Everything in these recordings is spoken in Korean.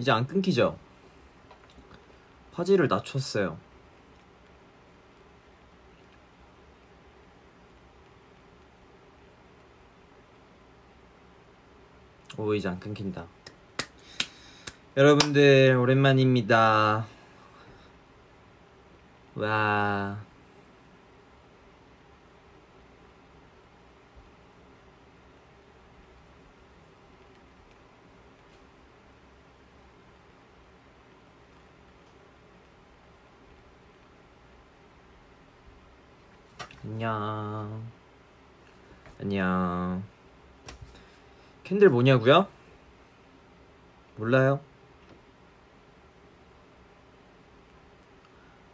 이제 안 끊기죠? 화질을 낮췄어요. 오 이제 안 끊긴다. 여러분들 오랜만입니다. 와. 안녕. 안녕. 캔들 뭐냐고요? 몰라요.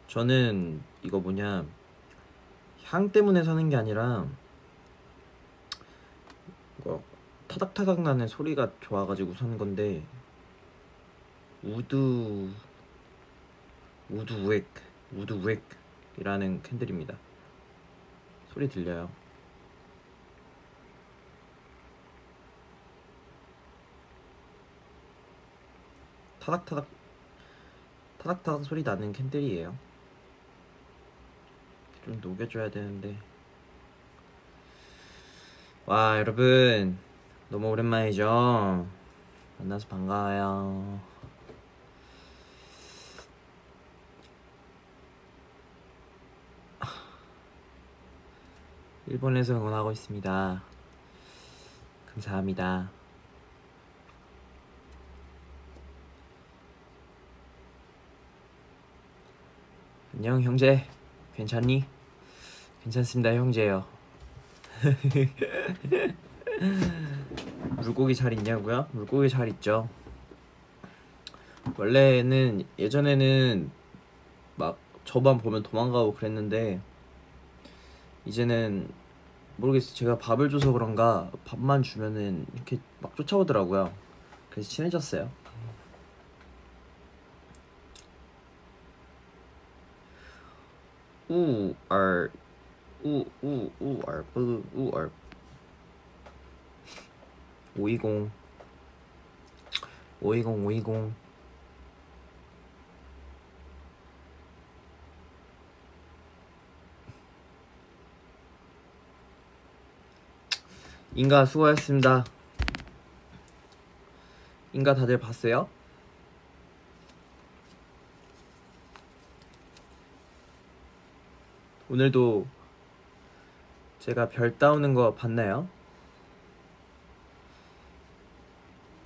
저는 이거 뭐냐 향 때문에 사는 게 아니라 이거 타닥타닥 나는 소리가 좋아가지고 사는 건데 wood wood wick wood wick이라는 캔들입니다. 소리 들려요. 타닥타닥 타닥타닥 소리 나는 캔들이에요. 좀 녹여줘야 되는데. 와 여러분 너무 오랜만이죠. 만나서 반가워요. 일본에서 응원하고 있습니다. 감사합니다. 안녕 형제 괜찮니? 괜찮습니다 형제요 물고기 잘 있냐고요? 물고기 잘 있죠 원래는 예전에는 막 저만 보면 도망가고 그랬는데 이제는 모르겠어요. 제가 밥을 줘서 그런가 밥만 주면은 이렇게 막 쫓아오더라고요. 그래서 친해졌어요. 우얼 우우 우얼 뿌 우얼 520 520 520 인가 수고하셨습니다. 인가 다들 봤어요? 오늘도 제가 별 따오는 거 봤나요?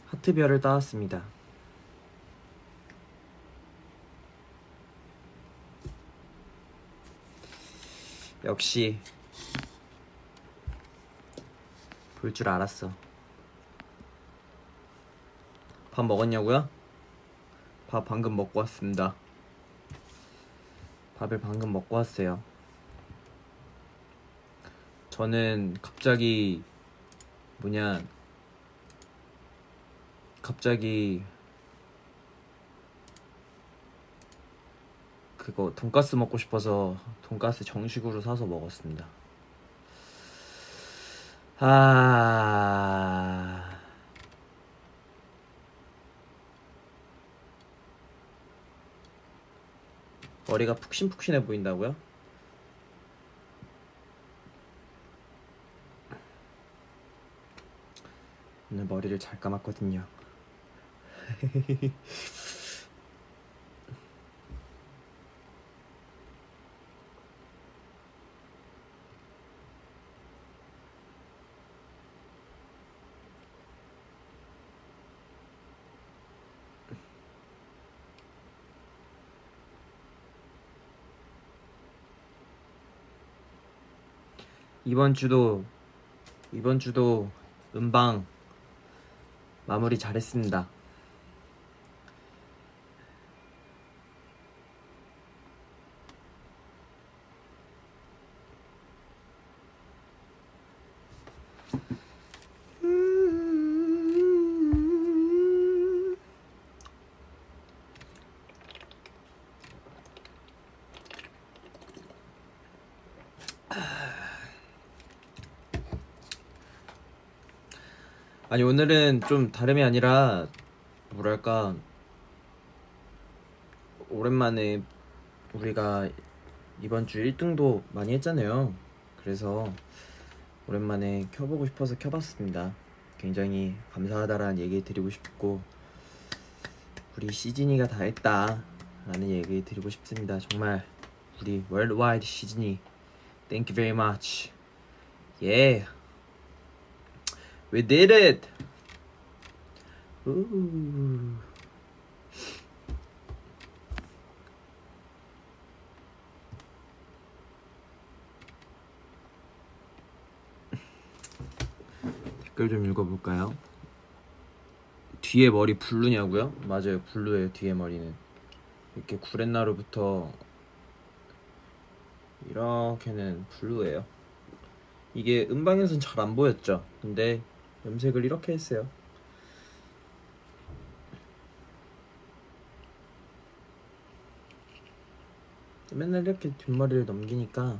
하트별을 따왔습니다. 역시 볼 줄 알았어. 밥 먹었냐고요? 밥 방금 먹고 왔습니다. 밥을 방금 먹고 왔어요. 저는 갑자기 뭐냐 갑자기 그거 돈가스 먹고 싶어서 돈가스 정식으로 사서 먹었습니다. 아 머리가 푹신푹신해 보인다고요? 오늘 머리를 잘 감았거든요. 이번 주도 이번 주도 음방 마무리 잘했습니다. 오늘은 좀 다름이 아니라 뭐랄까 오랜만에 우리가 이번 주 1등도 많이 했잖아요. 그래서 오랜만에 켜보고 싶어서 켜봤습니다. 굉장히 감사하다라는 얘기 드리고 싶고 우리 시진이가 다 했다라는 얘기 드리고 싶습니다. 정말 우리 월드와이드 시진이 Thank you very much. Yeah. We did it. Ooh. 댓글 좀 읽어볼까요? 뒤에 머리 블루냐고요? 맞아요 블루예요 뒤에 머리는 이렇게 구렛나루부터 이렇게는 블루예요 이게 음방에서는 잘 안 보였죠 근데 염색을 이렇게 했어요 맨날 이렇게 뒷머리를 넘기니까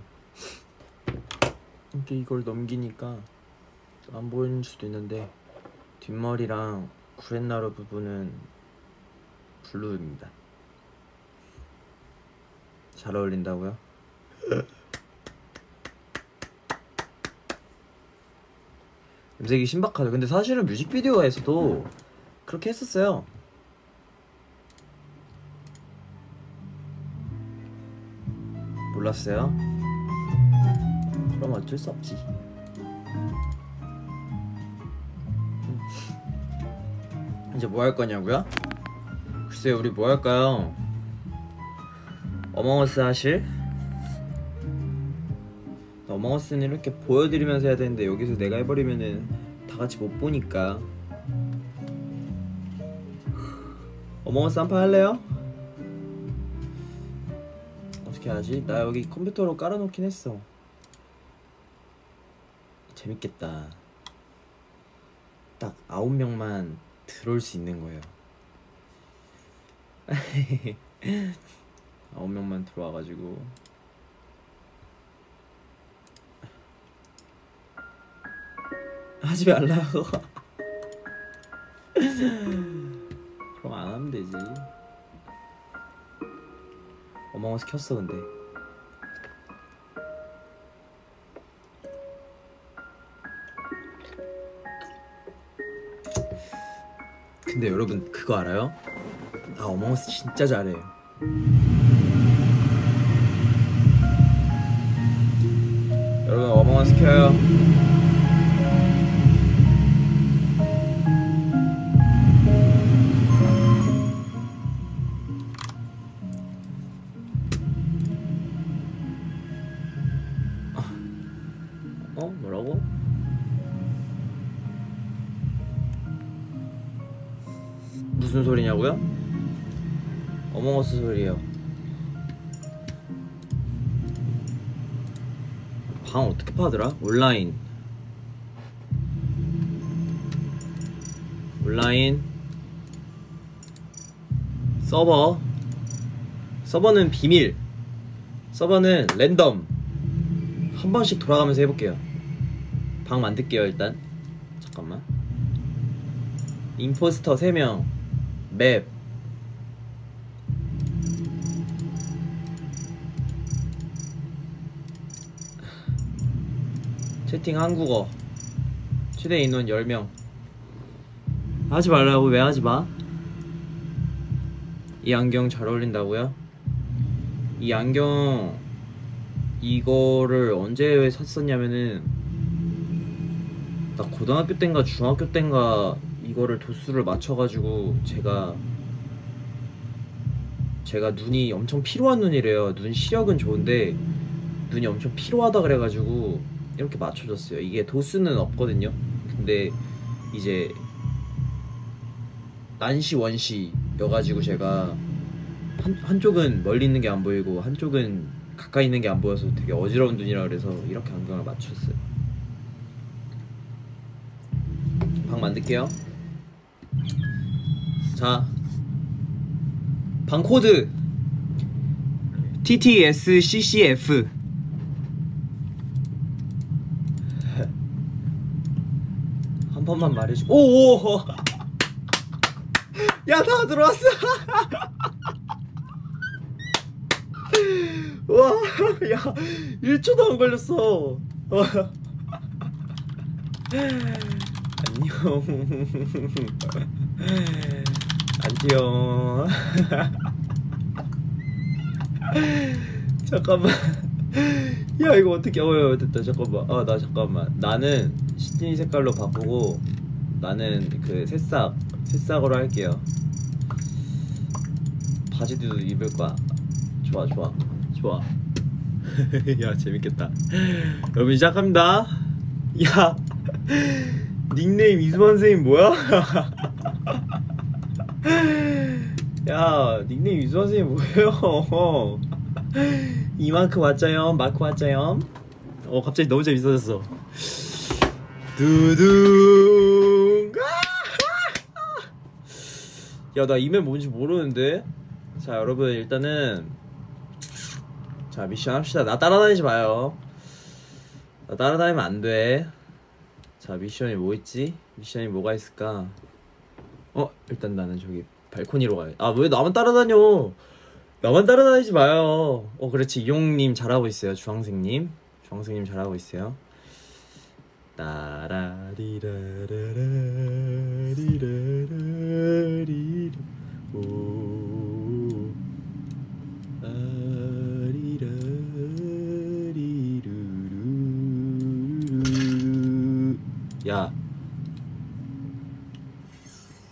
이렇게 이걸 넘기니까 안 보이는 수도 있는데 뒷머리랑 구렛나루 부분은 블루입니다. 잘 어울린다고요? 염색이 신박하죠. 근데 사실은 뮤직비디오에서도 그렇게 했었어요. 몰랐어요? 그럼 어쩔 수 없지. 이제 뭐 할 거냐고요? 글쎄 우리 뭐 할까요? 어몽어스 하실? 어몽어스는 이렇게 보여드리면서 해야 되는데 여기서 내가 해버리면은 다 같이 못 보니까 어몽어스 한 판 할래요? 어떻게 하지? 나 여기 컴퓨터로 깔아놓긴 했어 재밌겠다 딱 아홉 명만 들어올 수 있는 거예요. 아홉 명만 들어와가지고 하지 말라고. 그럼 안 하면 되지. 어몽어스 켰어 근데. 근데 여러분 그거 알아요? 나 어몽어스 진짜 잘해. 여러분 어몽어스 켜요. 방 어떻게 파더라? 온라인. 온라인. 서버. 서버는 비밀. 서버는 랜덤. 한 번씩 돌아가면서 해볼게요. 방 만들게요 일단. 잠깐만. 임포스터 3명. 맵 채팅 한국어 최대 인원 10명 하지 말라고 왜 하지 마? 이 안경 잘 어울린다고요? 이 안경 이거를 언제 샀었냐면은 나 고등학교 땐가 중학교 땐가 이거를 도수를 맞춰가지고 제가 제가 눈이 엄청 피로한 눈이래요. 눈 시력은 좋은데 눈이 엄청 피로하다 그래가지고 이렇게 맞춰줬어요. 이게 도수는 없거든요. 근데 이제 난시 원시여가지고 제가 한 한쪽은 멀리 있는 게 안 보이고 한쪽은 가까이 있는 게 안 보여서 되게 어지러운 눈이라 그래서 이렇게 안경을 맞췄어요. 방 만들게요. 자, 방 코드 TTSCCF 한 번만 말해줘. 오, 야, 다 들어왔어. 와, 야, 1초도 안 걸렸어. 와. 안녕. 안녕. 잠깐만. 야, 이거 어떻게, 어, 야, 됐다. 잠깐만. 아, 나 잠깐만. 나는 시티니 색깔로 바꾸고, 나는 그 새싹, 새싹으로 할게요. 바지도 입을 거야. 좋아, 좋아, 좋아. 야, 재밌겠다. 여러분 시작합니다. 야, 닉네임 이수만 선생님 뭐야? 야, 닉네임 이수만 선생님 뭐예요? 이만큼 왔자요, 마크 왔자요. 어, 갑자기 너무 재밌어졌어. 두둥. 야, 나 이메일 뭔지 모르는데. 자, 여러분 일단은 자 미션 합시다. 나 따라다니지 마요. 나 따라다니면 안 돼. 자 미션이 뭐 있지? 미션이 뭐가 있을까? 어 일단 나는 저기 발코니로 가야. 아 왜 나만 따라다녀? 나만 따라다니지 마요. 어 그렇지 이용님 잘하고 있어요. 주황색님, 주황색님 잘하고 있어요. 따라리라라라리라라리라 오 아리라리루루루루 야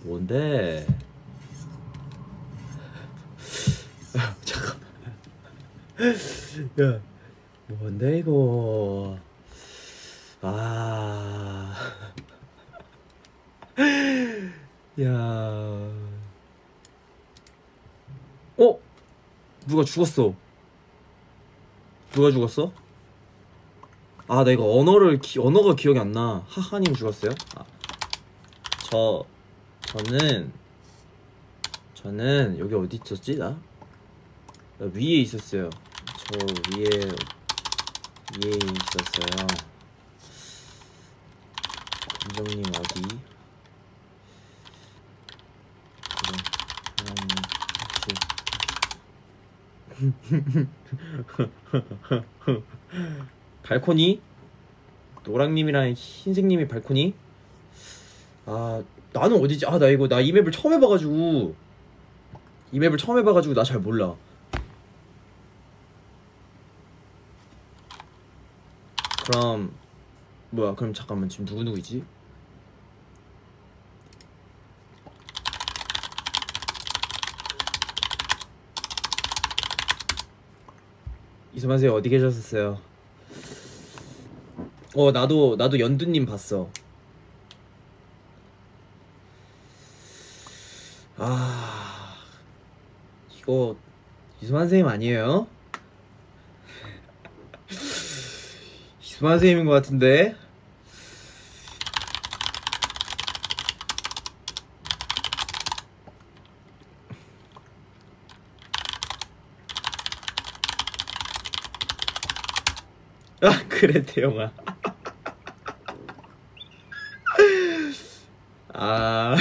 뭔데 아, 잠깐만 야 뭔데 이거 아 야. 어? 누가 죽었어? 누가 죽었어? 아, 나 이거 언어를 기, 언어가 기억이 안 나. 하하님 죽었어요? 아, 저 저는 저는 여기 어디 있었지 나? 나 위에 있었어요. 저 위에 위에 있었어요. 감정님 어디? 그래, 혹시 발코니? 노랑님이랑 흰색님이 발코니? 아 나는 어디지? 아 나 이거 나 이 맵을 처음 해봐가지고 이 맵을 처음 해봐가지고 나 잘 몰라. 그럼 뭐야? 그럼 잠깐만 지금 누구 누구지? 이수만 쌤 어디 계셨었어요? 어 나도 나도 연두님 봤어. 아 이거 이수만 선생님 아니에요? 이수만 선생님인 것 같은데. 아 그래 대영아. 아.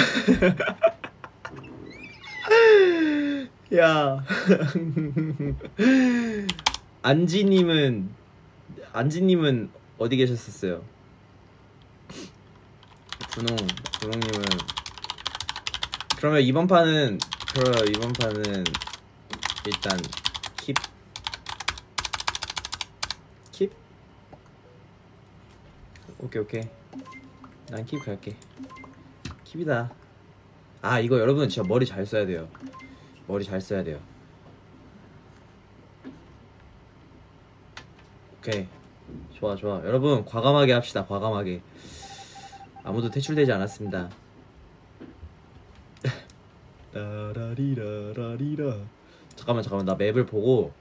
야. 안지님은 안지님은 어디 계셨었어요? 분홍 분홍님은 그러면 이번 판은 그럼 이번 판은 일단 킵 킵? 오케이 오케이. 난킵 갈게. 킵이다. 아 이거 여러분 진짜 머리 잘 써야 돼요. 머리 잘 써야 돼요. 오케이. 좋아 좋아. 여러분 과감하게 합시다 과감하게. 아무도 퇴출되지 않았습니다. 라라리라라리라. 잠깐만 잠깐만. 나 map을 보고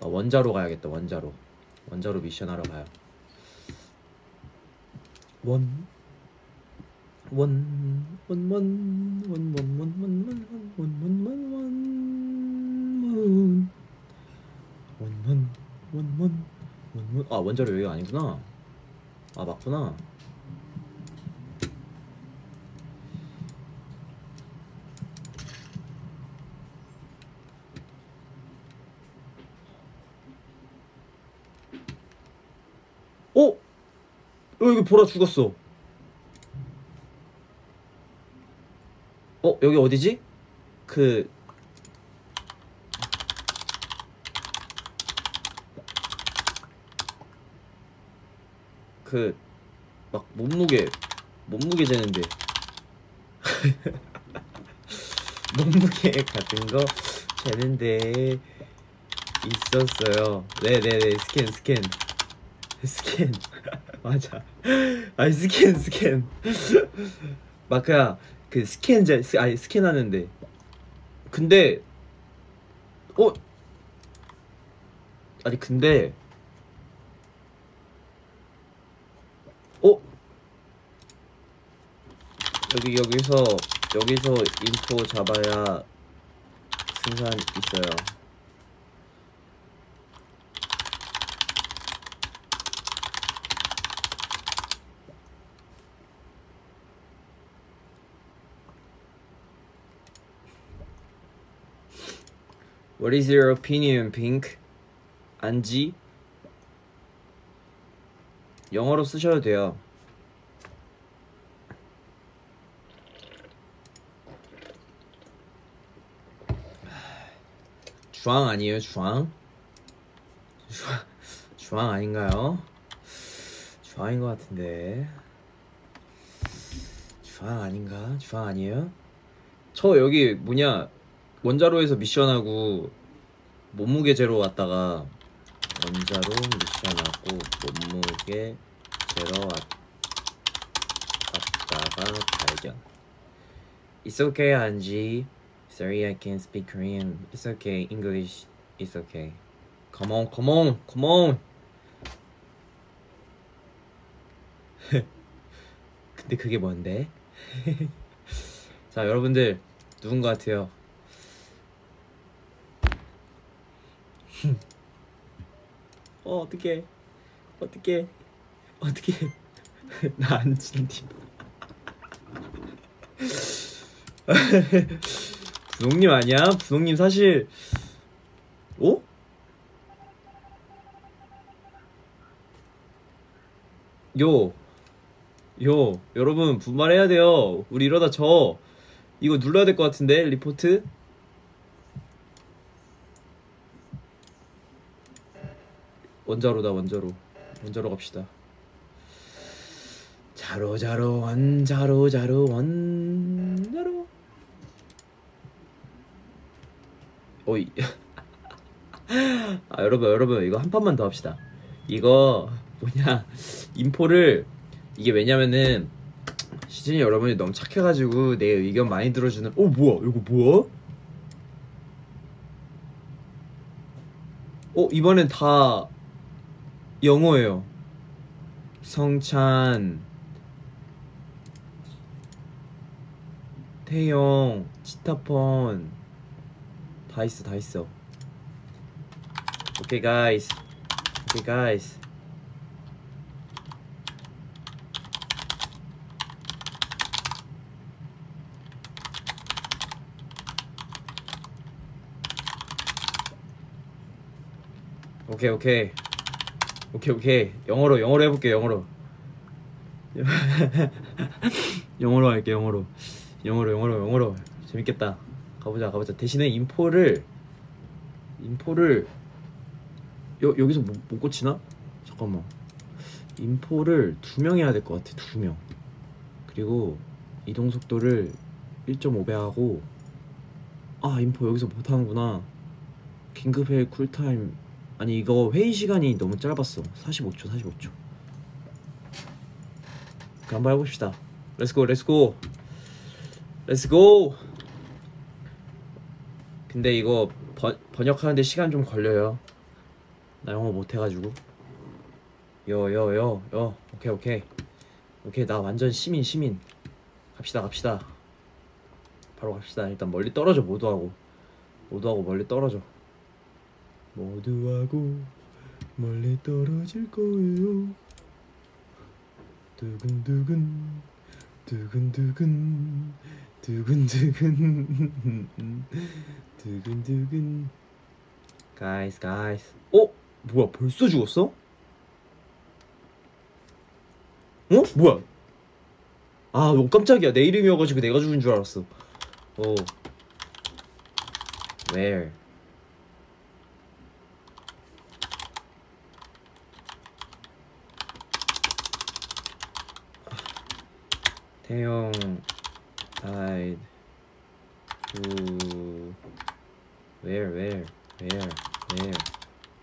어, 원자로 가야겠다 원자로. 원자로 미션 하러 가요 원 원, 원, 원, 원, 원, 원, 원, 원, 원, 원, 원, 원, 원, 원, 원, 원, 원, 원, 원, 아 원자로 여기가 아니구나. 아 맞구나. 어? 어 여기 보라 죽었어. 어 여기 어디지? 그 그 막 몸무게 몸무게 재는데 몸무게 같은 거 재는데 있었어요. 네네네 스캔 스캔 스캔 맞아. 아니 스캔 스캔 마크야 그 스캔 제 스- 아니 스캔하는데 근데 어 아니 근데 어 여기 여기서 여기서 인포 잡아야 승산 있어요. What is your opinion, Pink? 안지? 영어로 쓰셔도 돼요. 주황 아니에요, 주황? 주황, 주황 아닌가요? 주황인 것 같은데. 주황 아닌가? 주황 아니에요? 저 여기 뭐냐 원자로에서 미션하고 몸무게 재러 왔다가 원자로 미션하고 몸무게 왔, 왔다가 발견. It's okay, Anji. Sorry, I can't speak Korean. It's okay. English. It's okay. Come on, come on, come on. 근데 그게 뭔데? 자, 여러분들 누군 것 같아요? 어, 어떡해. 어떡해. 어떡해. 나 안진디. 부동님 아니야? 부동님 사실 어? 요, 요, 여러분 분발해야 돼요. 우리 이러다 저 이거 눌러야 될 것 같은데 리포트. 원자로다 원자로 원자로 갑시다. 자로 자로 원자로 자로 원자로. 어이. 아 여러분 여러분 이거 한 판만 더 합시다. 이거 뭐냐 인포를 이게 왜냐면은 시즌이 여러분이 너무 착해가지고 내 의견 많이 들어주는. 어 뭐야 이거 뭐야? 어 이번엔 다 영어예요. 성찬, 태영, 치타폰 다 있어 다 있어. 오케이 guys, 오케이 guys. 오케이 오케이 오케이 오케이. 영어로 영어로 해볼게 영어로. 영어로 할게 영어로. 영어로 영어로 영어로. 재밌겠다. 가보자 가보자. 대신에 인포를 인포를 여, 여기서 못, 못 고치나? 잠깐만. 인포를 두 명 해야 될 것 같아 두 명. 그리고 이동 속도를 1.5배 하고 아 인포 여기서 못하는구나. 긴급회의 쿨타임 아니 이거 회의 시간이 너무 짧았어. 45초 45초. 그 한번 해봅시다. let's go let's go let's go 근데 이거 번, 번역하는데 시간 좀 걸려요. 나 영어 못해가지고. yo yo yo yo 오케이 오케이. 오케이 나 완전 시민 시민. 갑시다 갑시다. 바로 갑시다. 일단 멀리 떨어져 모두하고. 모두하고 멀리 떨어져 모두하고 멀리 떨어질 거예요. 두근두근 두근두근 두근두근 두근두근 guys guys 어 뭐야 벌써 죽었어? 어? 뭐야? 아, 너 깜짝이야. 내 이름이어가지고 내가 죽은 줄 알았어. 어. Where? 태용 died to where where where where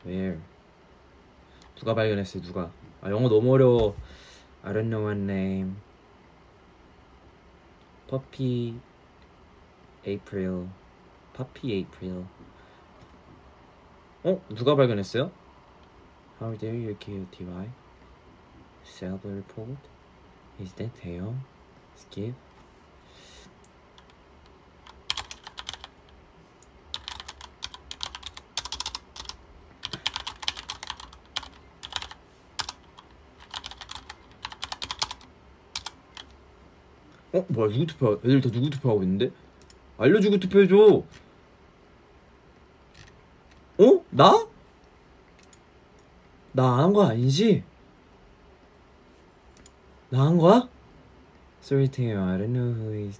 where 누가 발견했어요 누가 아 영어 너무 어려워 I don't know her name Puppy April Puppy April 어? 누가 발견했어요? How dare you kill TY? Self report? Is that 태 용? Skip? 어? 뭐야 누구 투표 애들 다 누구 투표하고 있는데? 알려주고 투표해줘 어? 나? 나 안 한 거 아니지? 나 한 거야? Sorry Tayo, I don't know who is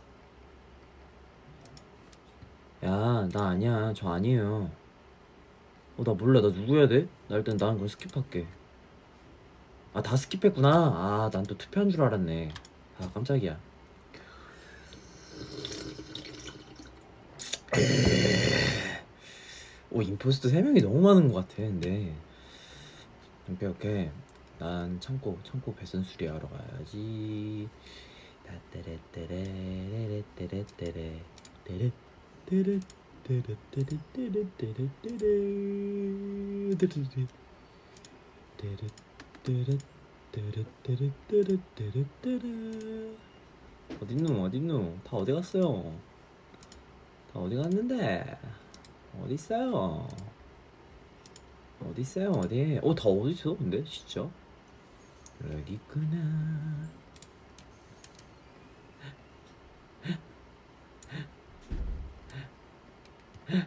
야, 나 아니야. 저 아니에요. 어, 나 몰라. 나 누구 해야 돼? 나 일단 나는 그거 스킵할게. 아, 다 스킵했구나. 아, 난 또 투표한 줄 알았네. 아, 깜짝이야. 오 임포스터 3명이 너무 많은 것 같아 근데 오케이 오케이 난 창고 창고 배선 수리 하러 가야지 어딨노 어딨노? 다 어디 갔어요? 다 어디 갔는데? 어디 있어요? 어디 있어요 어디? 어다 어디 있어 근데? 진짜? 여기 있구나. Huh?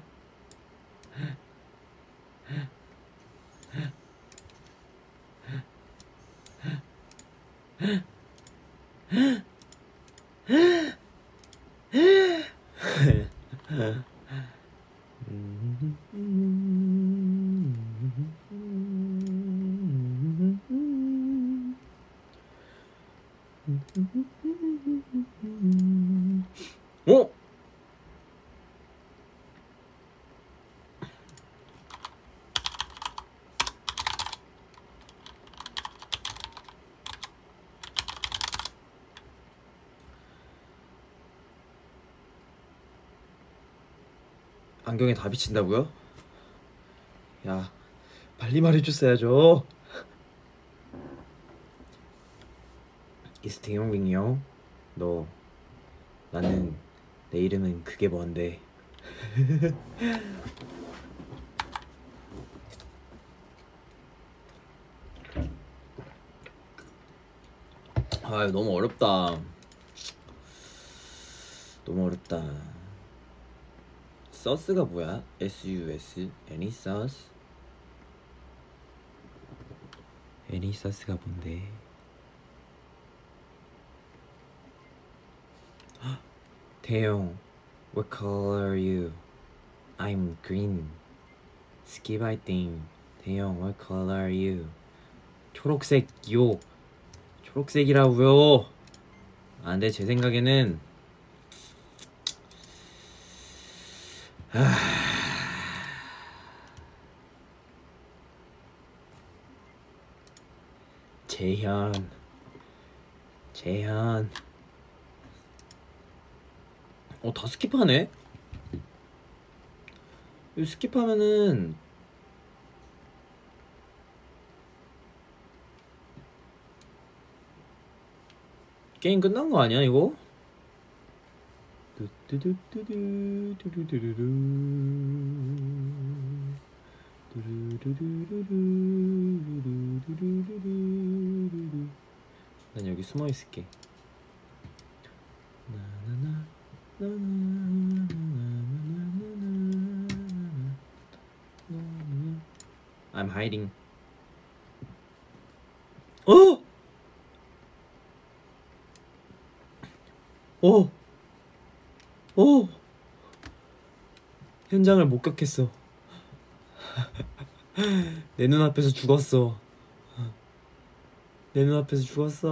안경에 다 비친다고요? 야, 빨리 말해줬어야죠. 이스팅형 윙이요. 너 나는 내 이름은 그게 뭔데? 아 너무 어렵다. 너무 어렵다. 서스가 뭐야? S-U-S 애니 서스? 애니 서스가 뭔데? 태용, what color are you? I'm green. Skip I think. 태용, what color are you? 초록색요. 초록색이라고요. 아, 근데 제 생각에는 재현. 재현. 어다 스킵하네? 이거 스킵하면은 게임 끝난 거 아니야 이거? 뚜루루루 난 여기 숨어 있을게. I'm hiding. 어? 오! 오! 현장을 목격했어. 내 눈앞에서 죽었어. 내 눈앞에서 죽었어.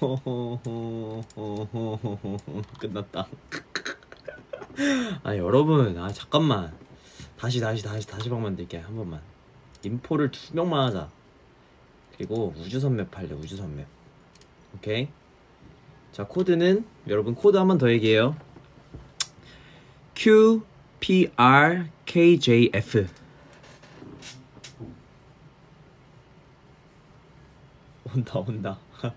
끝났다. 아 여러분, 아 잠깐만. 다시 다시 다시 다시 방 만들게 한 번만. 임포를 두 명만 하자. 그리고 우주선 map 할래 우주선 map. 오케이. 자 코드는 여러분 코드 한 번 더 얘기해요. Q P R K J F. 온다 온다.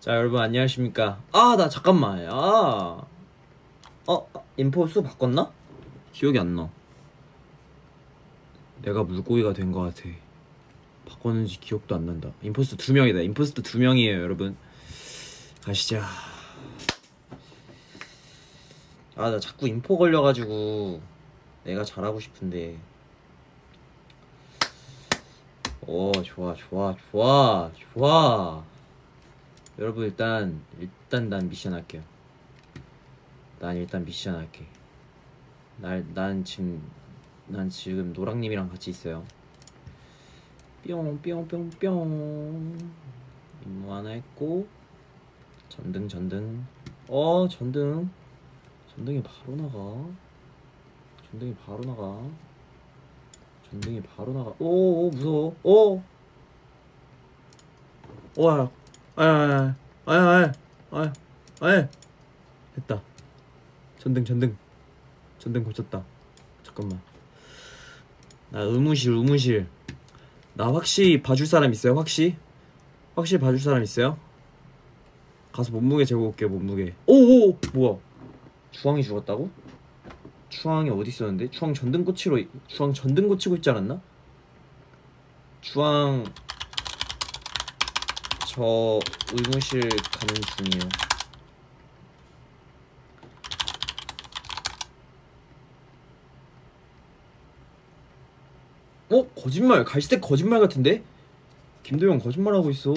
자 여러분 안녕하십니까? 아 나 잠깐만. 아. 어 인포 수 바꿨나? 기억이 안 나. 내가 물고기가 된 것 같아. 바꿨는지 기억도 안 난다. 임포스터 두 명이다. 임포스터 두 명이에요, 여러분. 가시죠. 아, 나 자꾸 인포 걸려가지고 내가 잘하고 싶은데. 오, 좋아, 좋아, 좋아, 좋아. 여러분 일단 일단 난 미션 할게요. 난 일단 미션 할게. 날, 난 지금 난 지금 노랑님이랑 같이 있어요. 뿅뿅뿅뿅 임무 하나 했고 전등 전등 어 전등 전등이 바로 나가. 전등이 바로 나가. 전등이 바로 나가. 오, 오 무서워. 오! 오야 아야 아야 아야 아야 됐다. 전등 전등. 전등 고쳤다. 잠깐만. 나 의무실 의무실. 나 확실히 봐줄 사람 있어요? 확실히? 확실히 봐줄 사람 있어요? 가서 몸무게 재고 올게 몸무게. 오오. 뭐야 주황이 죽었다고? 주황이 어디 있었는데? 주황 전등 고치로 주황 전등 고치고 있지 않았나? 주황 저 의무실 가는 중이에요 어? 거짓말 갈색 거짓말 같은데? 김도영 거짓말하고 있어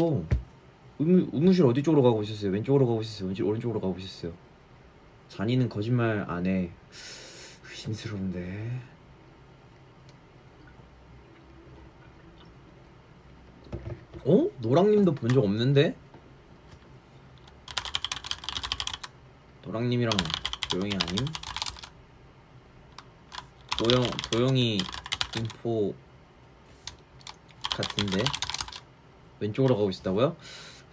의무, 의무실 어디 쪽으로 가고 있었어요? 왼쪽으로 가고 있었어요? 왼쪽, 오른쪽으로 가고 있었어요? 잔이는 거짓말 안 해 의심스러운데 어? 노랑님도 본 적 없는데? 노랑님이랑 도영이 아님? 도영, 도영이 인포 같은데 왼쪽으로 가고 있었다고요?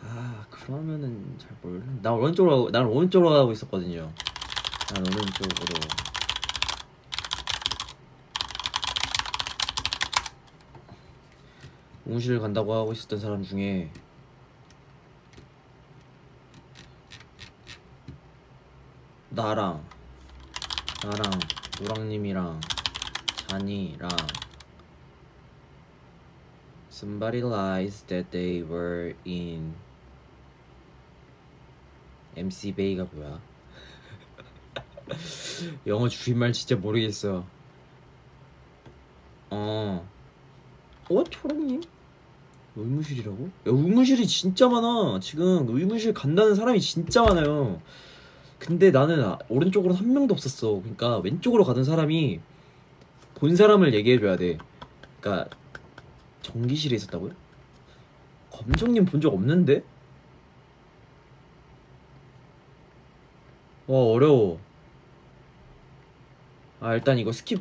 아 그러면은 잘 몰라. 나 오른쪽으로 난 오른쪽으로 가고 있었거든요. 난 오른쪽으로. 응실 간다고 하고 있었던 사람 중에 나랑 나랑 노랑님이랑 잔이랑 Somebody lies that they were in MC 베이가 뭐야? 영어 줄임말 진짜 모르겠어. 어. 어, 초롱님? 의무실이라고? 야, 의무실이 진짜 많아. 지금 의무실 간다는 사람이 진짜 많아요. 근데 나는 아- 오른쪽으로 한 명도 없었어. 그러니까 왼쪽으로 가던 사람이 본 사람을 얘기해줘야 돼. 그러니까 전기실에 있었다고요? 검정님 본 적 없는데? 와 어려워. 아 일단 이거 skip.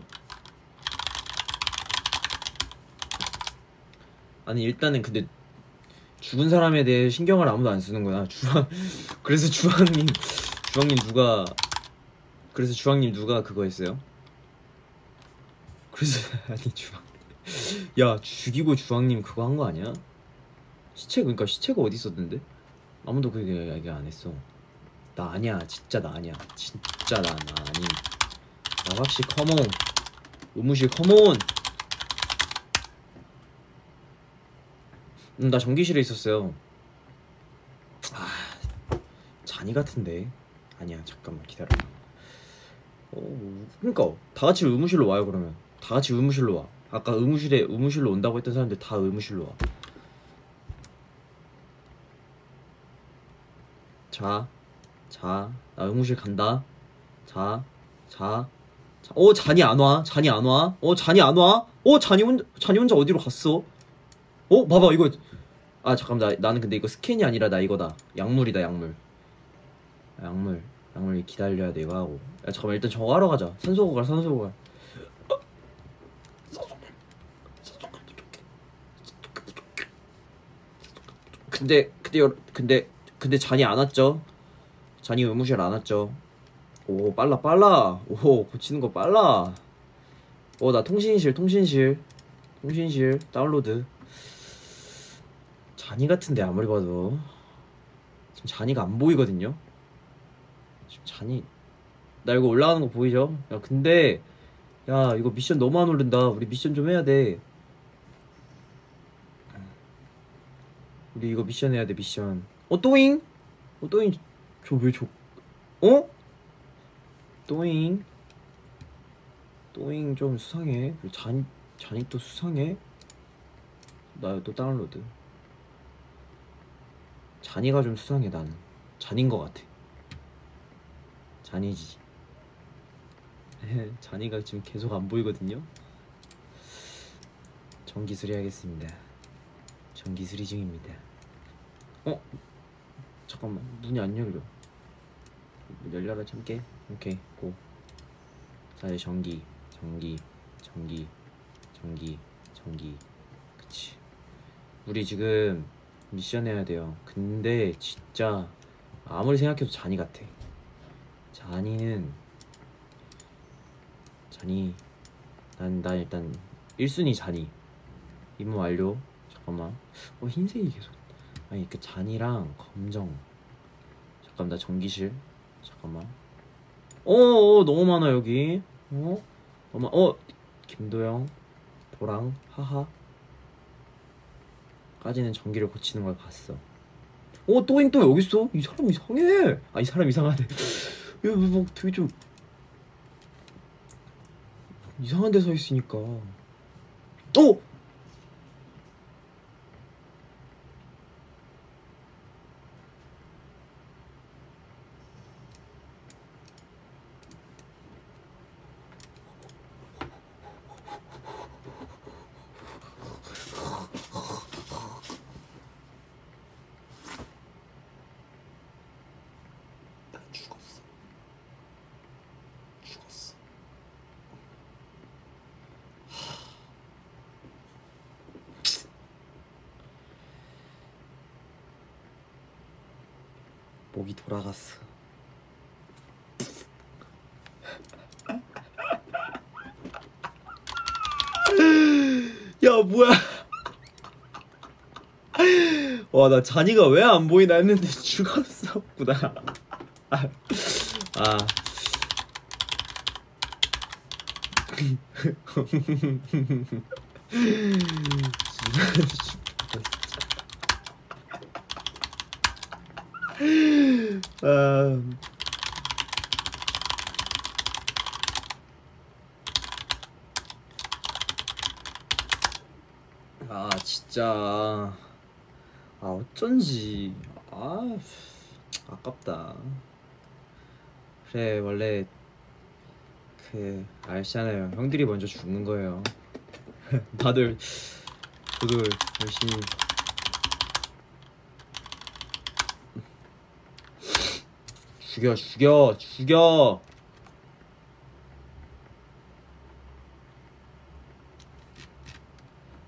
아니 일단은 근데 죽은 사람에 대해 신경을 아무도 안 쓰는구나. 주황 그래서 주황님 주황님 누가 그래서 주황님 누가 그거 했어요? 그래서 아니 주황 야 죽이고 주황님 그거 한 거 아니야? 시체 그러니까 시체가 어디 있었는데? 아무도 그 얘기 안 했어. 나 아니야 진짜 나 아니야 진짜 나, 나 아니. 나박씨 컴온 의무실 컴온. 음, 나 전기실에 있었어요. 아 잔이 같은데 아니야 잠깐만 기다려. 어 그러니까 다 같이 의무실로 와요 그러면. 다 같이 의무실로 와. 아까 의무실에 의무실로 온다고 했던 사람들 다 의무실로 와. 자, 자, 나 의무실 간다. 자, 자, 자. 어, 잔이 안 와. 잔이 안 와. 어, 잔이 안 와. 어, 잔이 혼자, 잔이 혼자 어디로 갔어? 어, 봐봐, 이거. 아, 잠깐, 나, 나는 근데 이거 스캔이 아니라 나 이거다. 약물이다, 약물. 약물. 약물 기다려야 돼, 이거 하고. 야, 잠깐만, 일단 저거 하러 가자. 산소 고갈, 산소 고갈. 근데 근데 여- 근데 근데 잔이 안 왔죠? 잔이 의무실 안 왔죠? 오 빨라 빨라. 오 고치는 거 빨라. 오나 통신실 통신실. 통신실 다운로드. 잔이 같은데 아무리 봐도. 지금 잔이가 안 보이거든요? 지금 잔이. 나 이거 올라가는 거 보이죠? 야 근데 야 이거 미션 너무 안 오른다. 우리 미션 좀 해야 돼. 우리 이거 미션 해야 돼 미션. 어 또잉? 어 또잉. 저 왜저 어? 또잉. 또잉 좀 수상해. 잔, 또 수상해. 나또 다운로드. 잔이가 좀 수상해 나는 잔인 것 같아. 잔이지. 잔이가 지금 계속 안 보이거든요. 전기수리 하겠습니다. 전기수리 중입니다. 어? 잠깐만. 문이 안 열려. 문 열려라 참게 오케이 고. 자, 이제 전기 전기 전기 전기 전기. 그치. 우리 지금 미션 해야 돼요. 근데 진짜 아무리 생각해도 잔이 같아. 잔이는 잔이 난, 난 일단 1순위 잔이. 임무 완료. 잠깐만. 어 흰색이 계속. 아니 그 잔이랑 검정. 잠깐 나 전기실. 잠깐만 어 어 너무 많아 여기. 어? 너무 어 김도영 도랑 하하. 까지는 전기를 고치는 걸 봤어. 어 또잉 또 여기 있어? 이 사람 이상해. 아 이 사람 이상하네. 이거 뭐 되게 좀 이상한 데 서 있으니까. 어 난 죽었어. 죽었어. 목이 돌아갔어. 야 뭐야? 와 나 잔이가 왜 안 보이나 했는데 죽었었구나. 아. 아. 아. 아 진짜. 아 어쩐지. 아 아깝다. 그래 원래 그 알잖아요. 형들이 먼저 죽는 거예요. 다들 저도 열심히. 죽여 죽여 죽여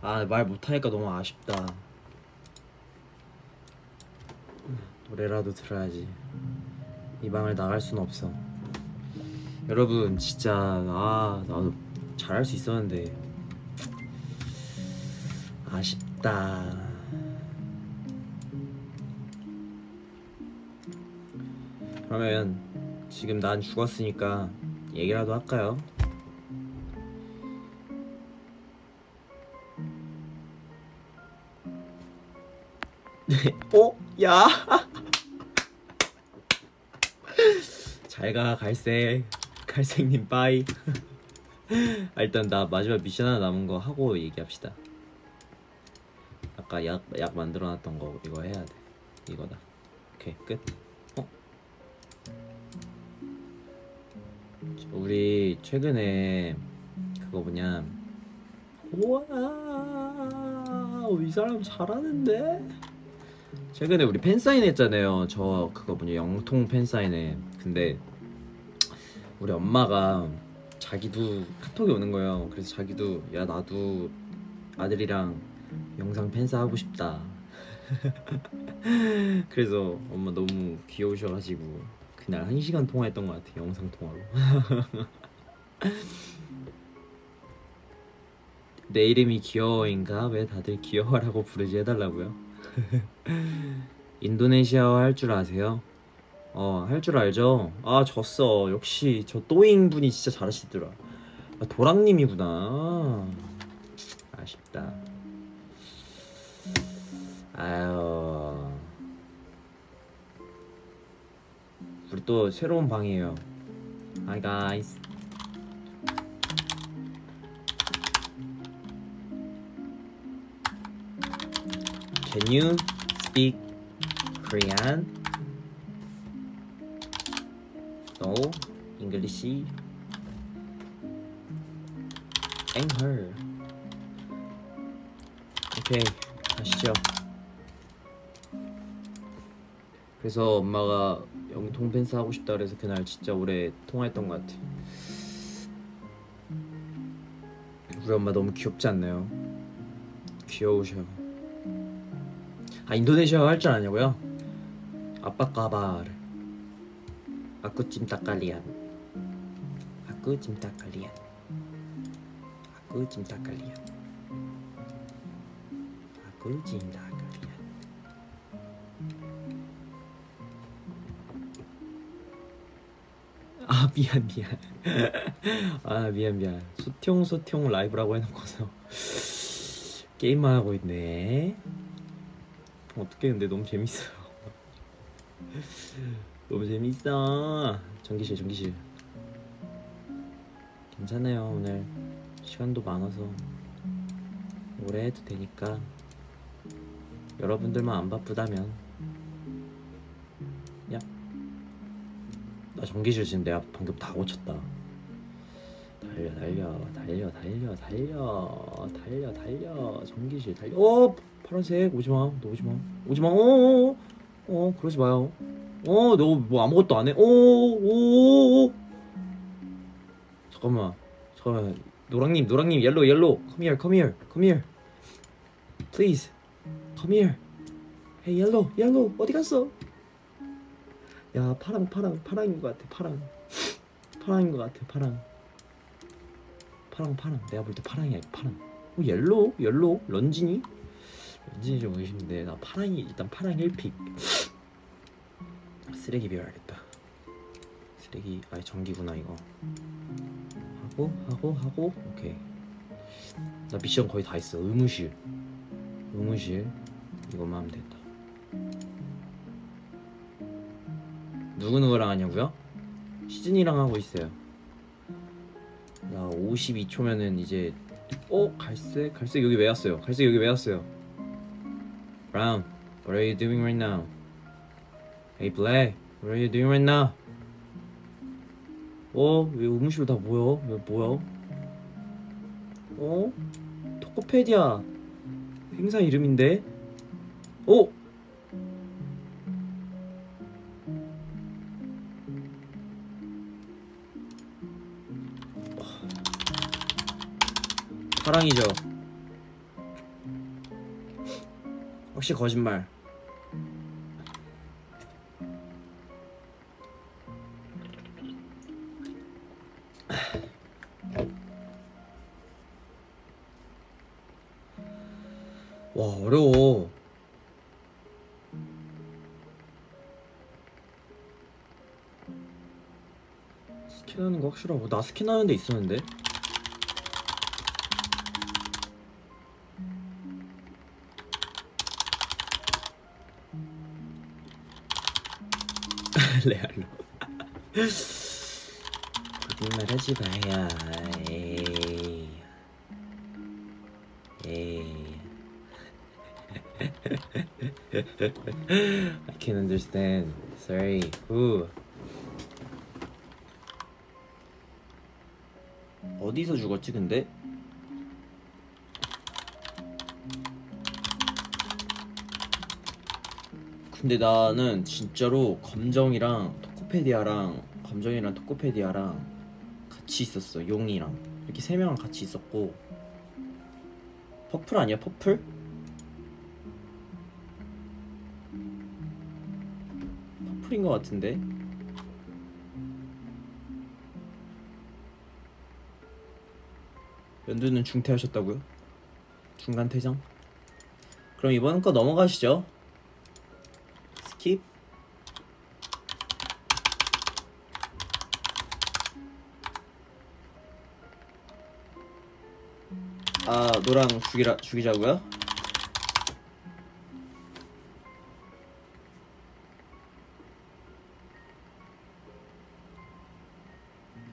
아 말 못하니까 너무 아쉽다. 노래라도 들어야지. 이 방을 나갈 순 없어. 여러분 진짜 아 나도 잘할 수 있었는데. 아쉽다. 그러면 지금 난 죽었으니까 얘기라도 할까요? 어? 야. 잘 가, 갈색. 갈색님, 빠이. 아, 일단 나 마지막 미션 하나 남은 거 하고 얘기합시다. 아까 약, 약 만들어놨던 거 이거 해야 돼. 이거다. 오케이, 끝. 어? 우리 최근에 그거 뭐냐. 우와, 이 사람 잘하는데? 최근에 우리 팬사인 했잖아요. 저 그거 뭐냐 영통 팬사인회. 근데 우리 엄마가 자기도 카톡이 오는 거예요. 그래서 자기도 야 나도 아들이랑 영상 팬사 하고 싶다. 그래서 엄마 너무 귀여우셔가지고 그날 한 시간 통화했던 것 같아 영상 통화로. 내 이름이 귀여워인가? 왜 다들 귀여워라고 부르지 해달라고요 인도네시아어 할 줄 아세요? 어 할 줄 알죠? 아 졌어. 역시 저 또잉 분이 진짜 잘하시더라. 아, 도랑님이구나. 아쉽다. 아유. 우리 또 새로운 방이에요. Hi guys Can you speak Korean? No English. And her 오케이 가시죠. 그래서 엄마가 영통 펜스 하고 싶다 그래서 그날 진짜 오래 통화했던 것 같아. 우리 엄마 너무 귀엽지 않나요? 귀여우셔 아 인도네시아 할줄 아냐고요? 아빠 까바르. 아쿠찜 따칼리안. 아쿠찜 따칼리안. 아쿠찜 따칼리안. 아쿠찜 따칼리안. 아 미안 미안. 아 미안 미안. 소통 소통 라이브라고 해놓고서 게임만 하고 있네 어떻게 근데 너무 재밌어요 너무 재밌어. 전기실 전기실. 괜찮아요 오늘. 시간도 많아서. 오래 해도 되니까. 여러분들만 안 바쁘다면. 야. 나 전기실 지금 내가 방금 다 고쳤다 달려 달려 달려 달려 달려 달려 달려. 전기실 달려. 어 파란색 오지마 너 오지마 오지마 어어어 어, 그러지 마요. 어 너 뭐 아무것도 안해. 오오오 잠깐만. 잠깐만. 노랑님 노랑님 yellow yellow come here come here come here. Please come here. Hey yellow yellow 어디 갔어? 야 파랑 파랑 파랑인 것 같아 파랑. 파랑인 것 같아 파랑 파랑 파랑. 내가 볼 때 파랑이야 파랑. 어 yellow? yellow? 런쥔이? 런쥔이 좀 의심돼 나 파랑이 일단 파랑 1pick. 쓰레기 비워야겠다. 쓰레기 아니 전기구나 이거. 하고 하고 하고 오케이. 나 미션 거의 다 했어. 의무실. 의무실. 이것만 하면 됐다. 누구누구랑 하냐고요? 시즌이랑 하고 있어요 야 52초면은 이제 어? 갈색? 갈색 여기 왜 왔어요? 갈색 여기 왜 왔어요? Brown, what are you doing right now? Hey Black, what are you doing right now? 어? 왜 의무실 다 모여? 왜 뭐야? 어? 토코페디아 행사 이름인데? 어? 사랑이죠. 혹시 거짓말? 와 어려워. 스킨하는 거 확실하고 나 스킨하는 데 있었는데. 레알로 거짓말 하지 마야 에이. 에이. I can understand. Sorry. Who? 어디서 죽었지 근데? 근데 나는 진짜로 검정이랑 토코페디아랑 검정이랑 토코페디아랑 같이 있었어 용이랑 이렇게 세 명랑 같이 있었고 퍼플 아니야 퍼플? 퍼플인 것 같은데 연두는 중퇴하셨다고요? 중간 퇴장? 그럼 이번 거 넘어가시죠. 노랑 죽이라 죽이자고요?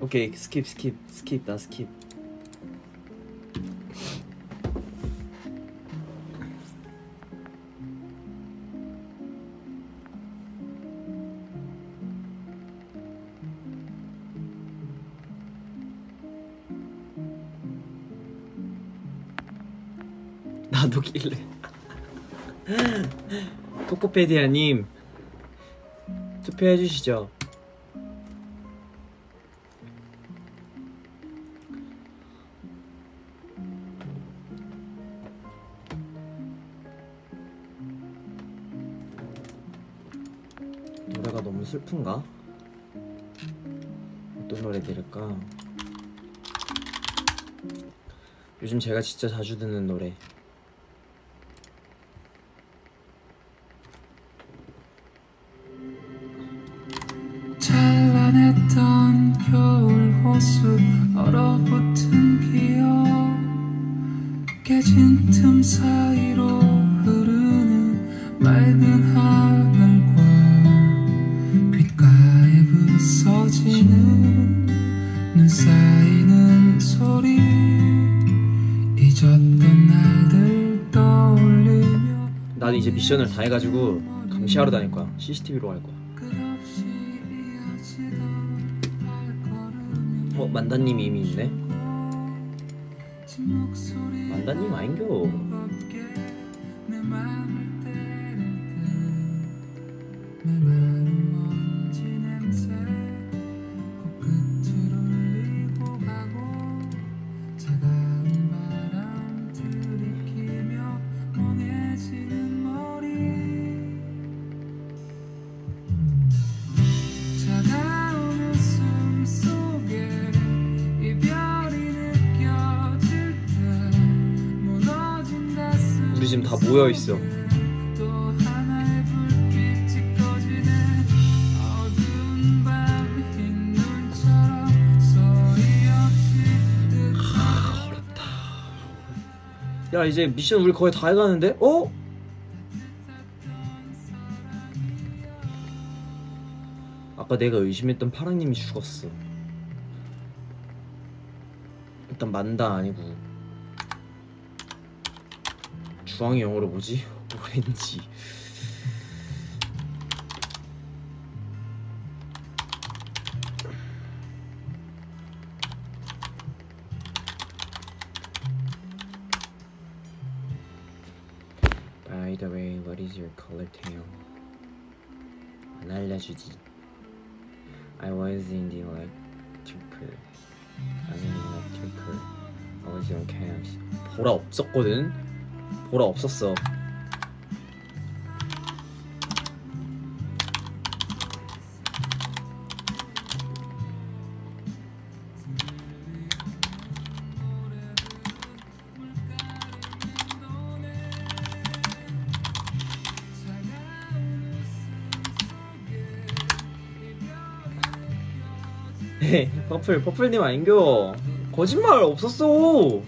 오케이 스킵 스킵 스킵 나 스킵. 코코페디아님 투표해 주시죠 노래가 너무 슬픈가? 어떤 노래 들을까? 요즘 제가 진짜 자주 듣는 노래 미션을 다 해가지고 감시하러 다닐 거야. CCTV로 갈 거야. 어 만다님이 이미 있네. 만다님 아닌겨. 모여 있어. 야 이제 미션 우리 거의 다 해가는데? 어? 아까 내가 의심했던 파랑님이 죽었어. 일단 만다 아니고 주황이 영어로 뭐지? 오렌지. By the way, what is your color tail? 안 알려주지. I was in the electrical. I'm in electrical. I was on camps. 보라 없었거든. 보라 없었어. 네, 퍼플 퍼플님 아닌겨. 거짓말 없었어.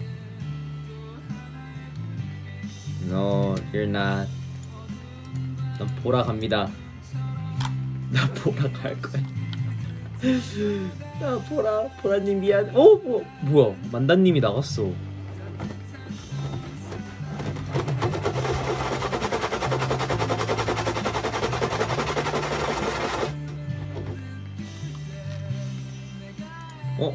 No, you're not. 난 보라 갑니다. 나 보라 갈 거야. 나 보라 보라님 미안. 어 뭐, 뭐야 만다님이 나갔어. 어?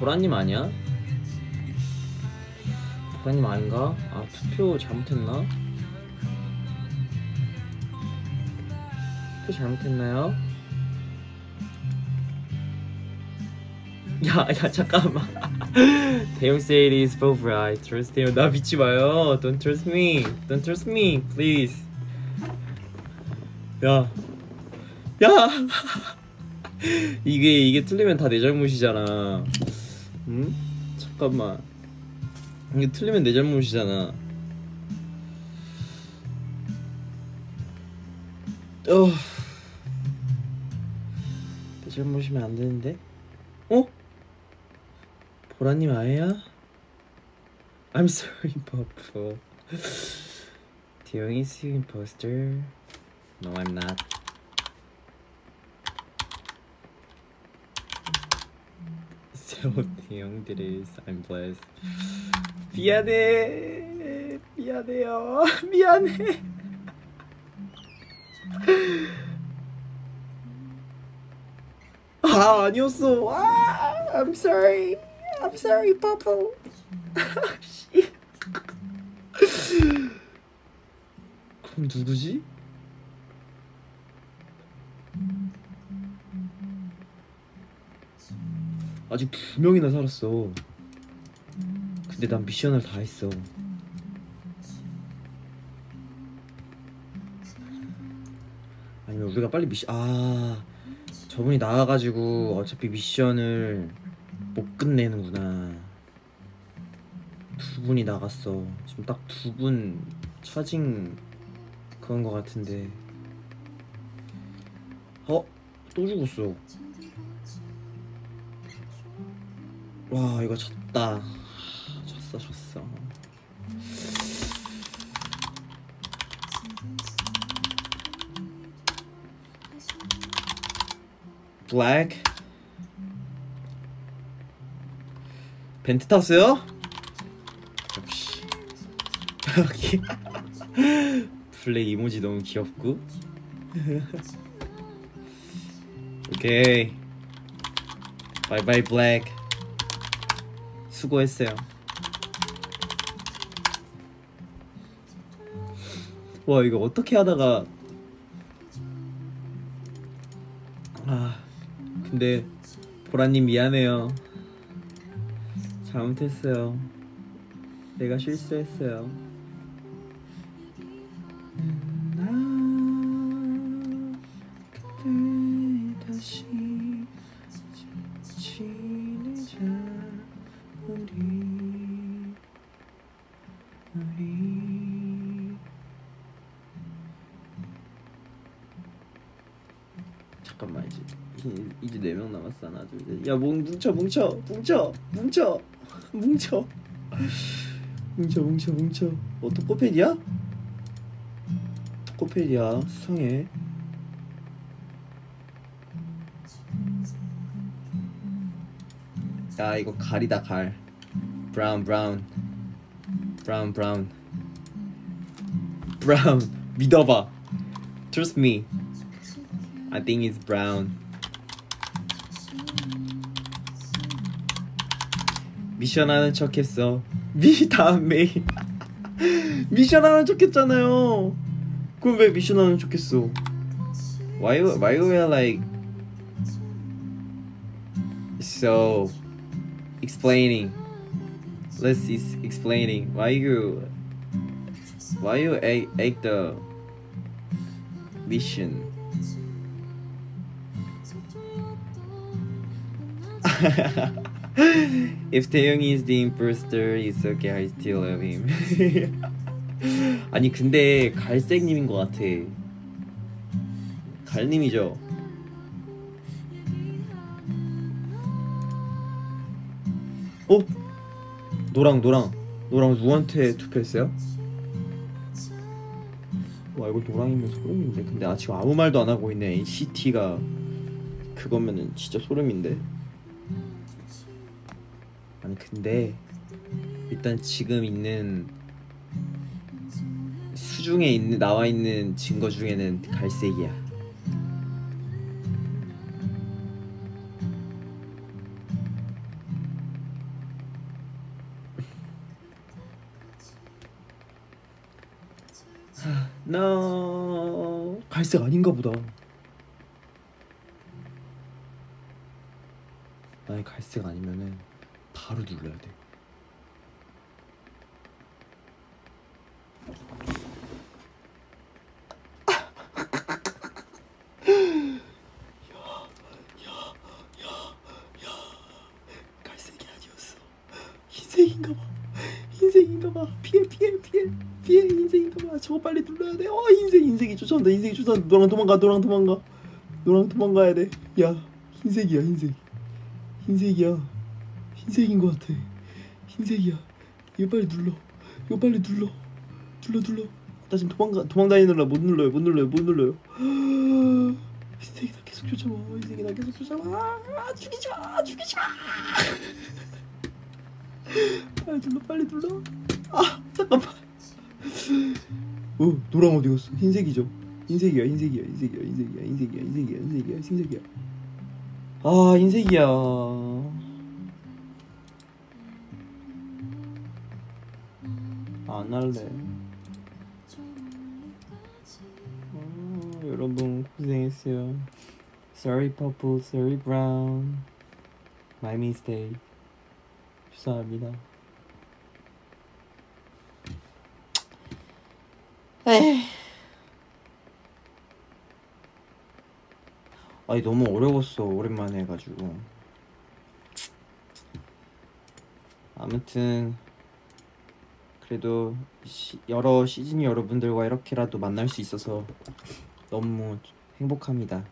보라님 아니야? 보라님 아닌가? 아 투표 잘못했나? 투표 잘못했나요? 야, 야 잠깐만. is both right. Trust 대용 나 믿지 마요. Don't trust me. Don't trust me, please. 야, 야. 이게 이게 틀리면 다 내 잘못이잖아. 응? 잠깐만. 이게 틀리면 내 잘못이잖아. 어. 내 잘못이면 안 되는데. 어? 보라님 아니야? I'm sorry, 버프. 대영이 is imposter? No, I'm not. So 대영들이 I'm blessed. 미안해, 미안해요, 미안해. 아 아니었어. 아, I'm sorry. I'm sorry. 씨. 그럼 누구지? 아직 두 명이나 살았어. 근데 난 미션을 다 했어. 아니면 우리가 빨리 미션 아 저분이 나와가지고 어차피 미션을 못 끝내는구나. 두 분이 나갔어. 지금 딱 두 분 차징 그런 거 같은데. 어? 또 죽었어. 와 이거 졌다. 졌어 졌어. 블랙 vent 탔어요? 역시 여기 black 이모지 너무 귀엽고 오케이 바이바이 black 수고했어요. 와 이거 어떻게 하다가 아 근데 보라님 미안해요. 잘못했어요. 내가 실수했어요 야 뭉쳐 뭉쳐 뭉쳐 뭉쳐 뭉쳐. 뭉쳐 뭉쳐 뭉쳐. 어 토코페디아? 토코페디아 수상해. 야 이거 갈이다 갈. brown brown. brown brown. brown 믿어봐. Trust me. I think it's brown 미션 하는 척했어 미 다음 메인 미션 하는 척했잖아요 그럼 왜 미션 하는 척했어 Why why were like so explaining let's is explaining why you why you ate, ate the mission if 태영이 is the imposter it's okay I still love him. 아니 근데 갈색님인 것 같아. 갈님이죠? 어? 노랑 노랑. 노랑 누구한테 투표했어요? 와 이거 노랑이면 소름인데. 근데 아 지금 아무 말도 안 하고 있네. NCT가. 그거면은 진짜 소름인데 아니 근데 일단 지금 있는 수중에 있는 나와 있는 증거 중에는 갈색이야. 나 no. 갈색 아닌가 보다. 나의 갈색 아니면은 바로 눌러야 돼. 빨리 눌러야 돼. 어 인생 인생이 쫓아온다. 인생이 쫓아온다. 너랑 도망가. 너랑 도망가. 너랑 도망가야 돼. 야 흰색이야 흰색. 흰색이야. 흰색인 것 같아. 흰색이야. 이거 빨리 눌러. 이거 빨리 눌러. 눌러 눌러. 나 지금 도망가 도망다니느라 못 눌러요. 못 눌러요. 못 눌러요. 흰색이 나 계속 쫓아와. 흰색이 나 계속 쫓아와. 아, 죽이지 마. 죽이지 마. 빨리 눌러 빨리 눌러. 아 잠깐만. 어 노랑 어디 갔어? 흰색이죠? 흰색이야 흰색이야 흰색이야 흰색이야 흰색이야 흰색이야 흰색이야 흰색이야. 아 흰색이야 안 할래. 어, 여러분 고생했어요. Sorry purple, sorry brown. My mistake. 죄송합니다. 에이. 아니 너무 어려웠어 오랜만에 해가지고. 아무튼 그래도 시, 여러 시즈니 여러분들과 이렇게라도 만날 수 있어서 너무 행복합니다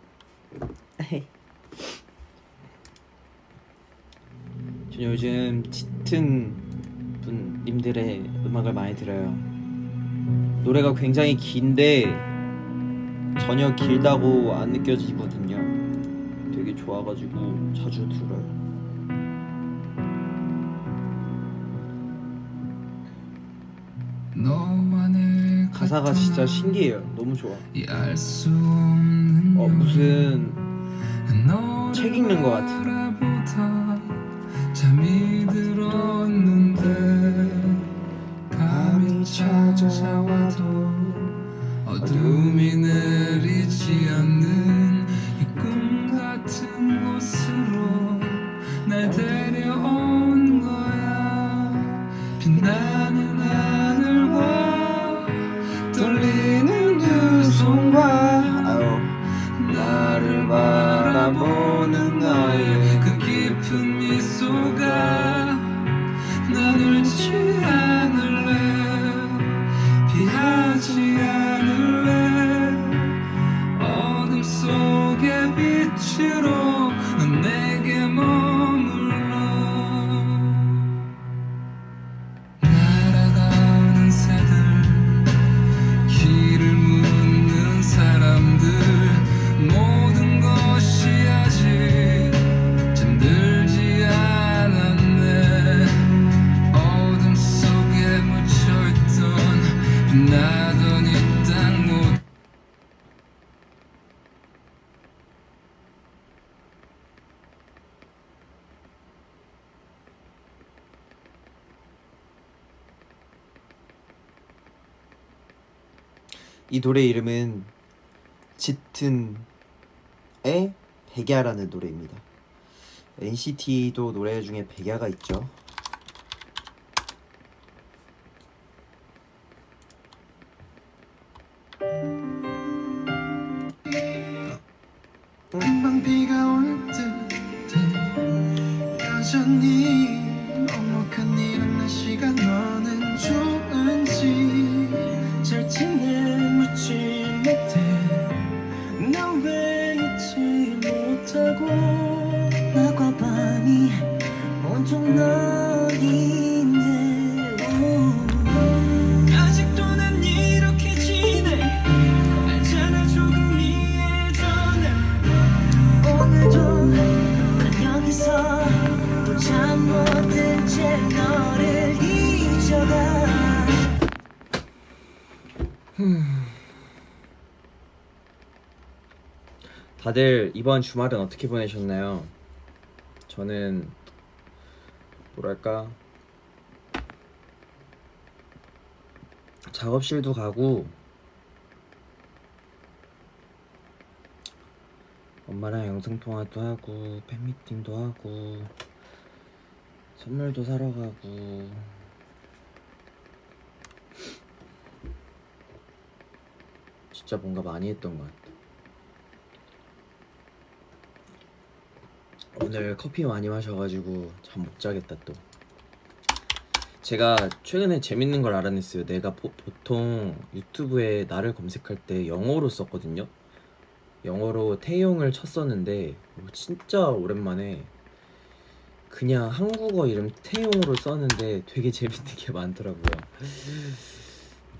전 요즘 짙은 분님들의 음악을 많이 들어요 노래가 굉장히 긴데 전혀 길다고 안 느껴지거든요. 되게 좋아가지고 자주 들어요. 가사가 진짜 신기해요. 너무 좋아. 어 무슨 책 읽는 것 같아. 잠이 들었는데 밤이 찾아와도 어둠이 내리지 않는 이 노래 이름은 짙은의 백야라는 노래입니다. NCT도 노래 중에 백야가 있죠. 금 다들 이번 주말은 어떻게 보내셨나요? 저는 뭐랄까 작업실도 가고 엄마랑 영상통화도 하고 팬미팅도 하고 선물도 사러 가고 진짜 뭔가 많이 했던 것 같아요. 오늘 커피 많이 마셔가지고 잠 못 자겠다 또. 제가 최근에 재밌는 걸 알아냈어요. 내가 보, 보통 유튜브에 나를 검색할 때 영어로 썼거든요. 영어로 태용을 쳤었는데 어, 진짜 오랜만에 그냥 한국어 이름 태용으로 썼는데 되게 재밌는 게 많더라고요.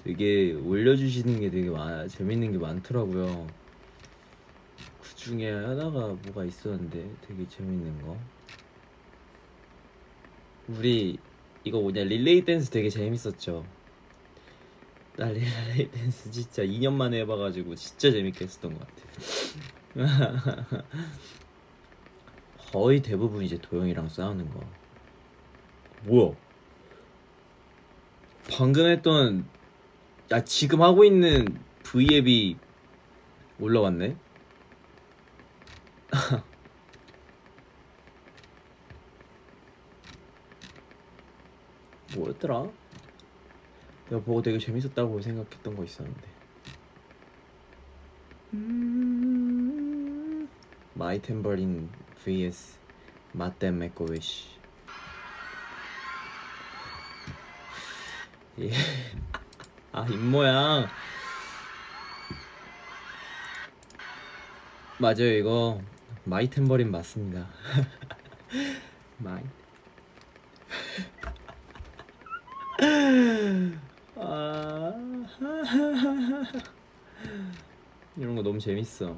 되게 올려주시는 게 되게 많, 재밌는 게 많더라고요. 그 중에 하나가 뭐가 있었는데 되게 재밌는 거. 우리 이거 뭐냐 릴레이 댄스 되게 재밌었죠. 나 릴레이 댄스 진짜 2년 만에 해봐가지고 진짜 재밌게 했었던 것 같아. 거의 대부분 이제 도영이랑 싸우는 거. 뭐야? 방금 했던 야 지금 하고 있는 V앱이 올라왔네. 뭐였더라? 내가 보고 되게 재밌었다고 생각했던 거 있었는데. 음... my 탬버린 vs 마댐 메코위시. 예. 아, 입모양. 맞아요, 이거. 마이 템버린 맞습니다. 마이. 아. 이런 거 너무 재밌어.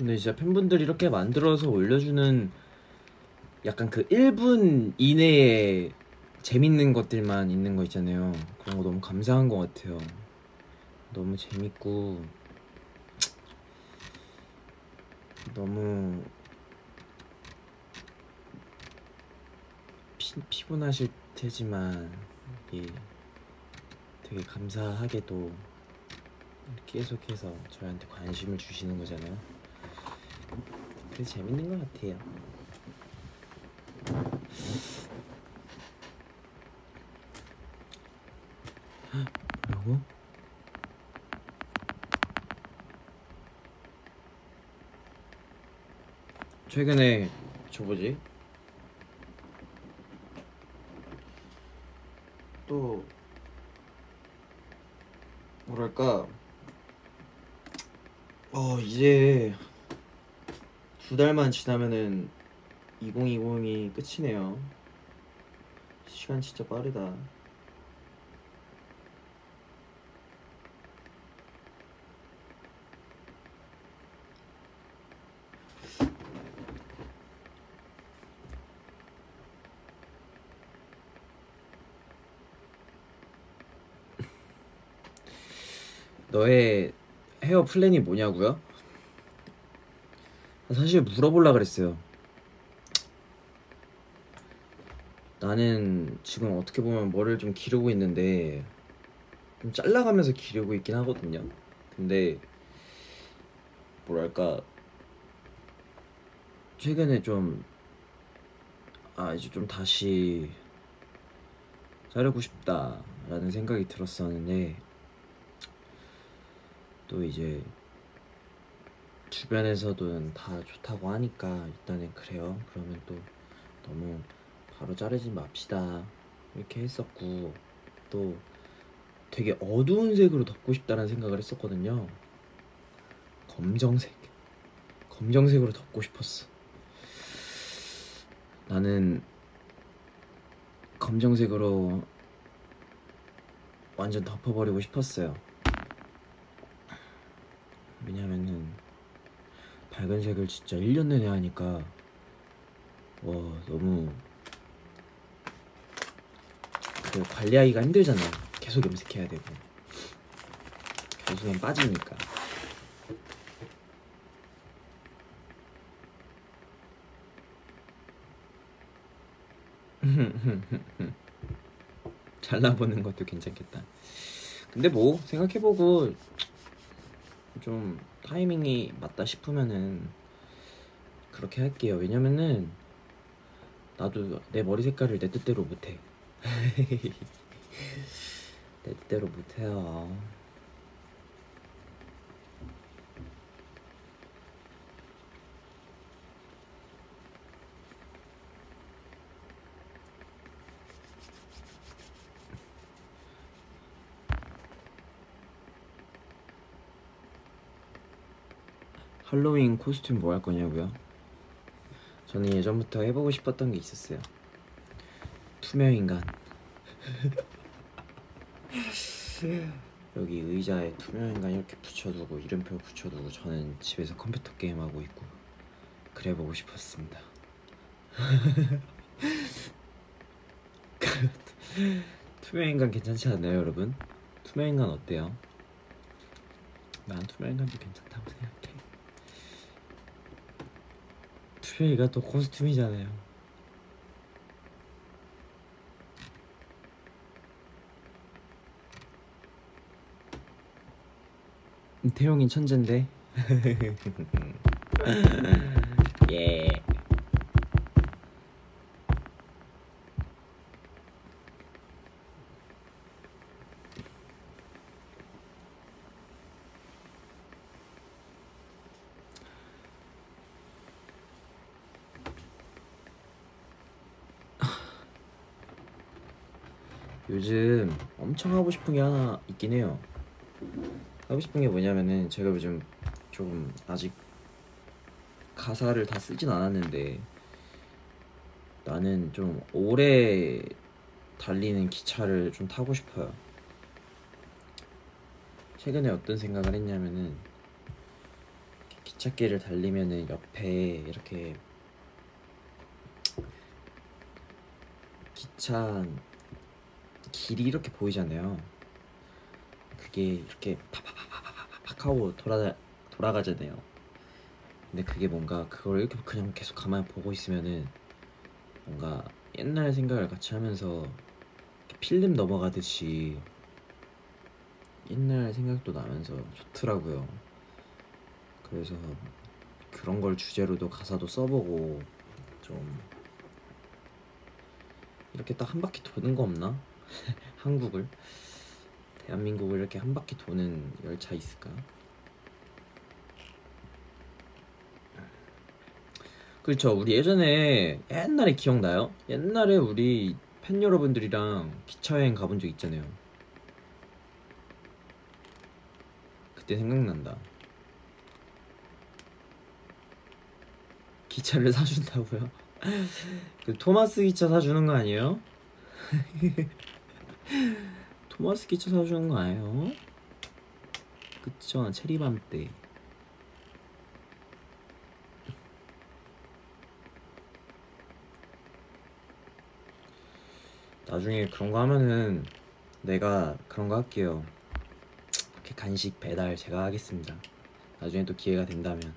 근데 진짜 팬분들이 이렇게 만들어서 올려주는 약간 그 1분 이내에 재밌는 것들만 있는 거 있잖아요. 그런 거 너무 감사한 것 같아요. 너무 재밌고 너무 피, 피곤하실 테지만 이게 되게 감사하게도 계속해서 저희한테 관심을 주시는 거잖아요. 그래서 재밌는 것 같아요. 뭐라고? 최근에 저 뭐지? 또 뭐랄까 어 이제 두 달만 지나면은 2020이 끝이네요. 시간 진짜 빠르다. 너의 헤어 플랜이 뭐냐고요? 사실 물어보려 그랬어요. 나는 지금 어떻게 보면 머리를 좀 기르고 있는데 좀 잘라가면서 기르고 있긴 하거든요. 근데 뭐랄까 최근에 좀 아 이제 좀 다시 자르고 싶다라는 생각이 들었었는데 또 이제 주변에서도 다 좋다고 하니까 일단은 그래요. 그러면 또 너무 바로 자르지 맙시다. 이렇게 했었고 또 되게 어두운 색으로 덮고 싶다는 생각을 했었거든요. 검정색. 검정색으로 덮고 싶었어. 나는 검정색으로 완전 덮어버리고 싶었어요. 왜냐면은 밝은색을 진짜 1년 내내 하니까 와 너무 그 관리하기가 힘들잖아 계속 염색해야 되고. 결국엔 빠지니까. 잘라보는 것도 괜찮겠다. 근데 뭐 생각해보고 좀 타이밍이 맞다 싶으면은 그렇게 할게요. 왜냐면은 나도 내 머리 색깔을 내 뜻대로 못해. 내 뜻대로 못해요. 할로윈 코스튬 뭐 할 거냐고요? 저는 예전부터 해보고 싶었던 게 있었어요. 투명 인간. 여기 의자에 투명 인간 이렇게 붙여두고 이름표 붙여두고 저는 집에서 컴퓨터 게임 하고 있고 그래 보고 싶었습니다. 투명 인간 괜찮지 않나요, 여러분? 투명 인간 어때요? 난 투명 인간도 괜찮다고 생각해. 투명이가 또 코스튬이잖아요. 태용이 천재인데. 예. 요즘 엄청 하고 싶은 게 하나 있긴 해요. 하고 싶은 게 뭐냐면은 제가 요즘 좀 아직 가사를 다 쓰진 않았는데 나는 좀 오래 달리는 기차를 좀 타고 싶어요. 최근에 어떤 생각을 했냐면은 기찻길을 달리면은 옆에 이렇게 기차 길이 이렇게 보이잖아요. 그게 이렇게 파파파파파팍 하고 돌아 돌아가잖아요. 근데 그게 뭔가 그걸 이렇게 그냥 계속 가만히 보고 있으면은 뭔가 옛날 생각을 같이 하면서 필름 넘어가듯이 옛날 생각도 나면서 좋더라고요. 그래서 그런 걸 주제로도 가사도 써보고 좀 이렇게 딱 한 바퀴 도는 거 없나? 한국을 대한민국을 이렇게 한 바퀴 도는 열차 있을까? 그렇죠. 우리 예전에 옛날에 기억나요? 옛날에 우리 팬 여러분들이랑 기차 여행 가본 적 있잖아요. 그때 생각난다. 기차를 사준다고요? 그 토마스 기차 사주는 거 아니에요? 토마스 기차 사주는 거 아니에요? 그쵸? 체리밤 때. 나중에 그런 거 하면은 내가 그런 거 할게요. 이렇게 간식 배달 제가 하겠습니다. 나중에 또 기회가 된다면.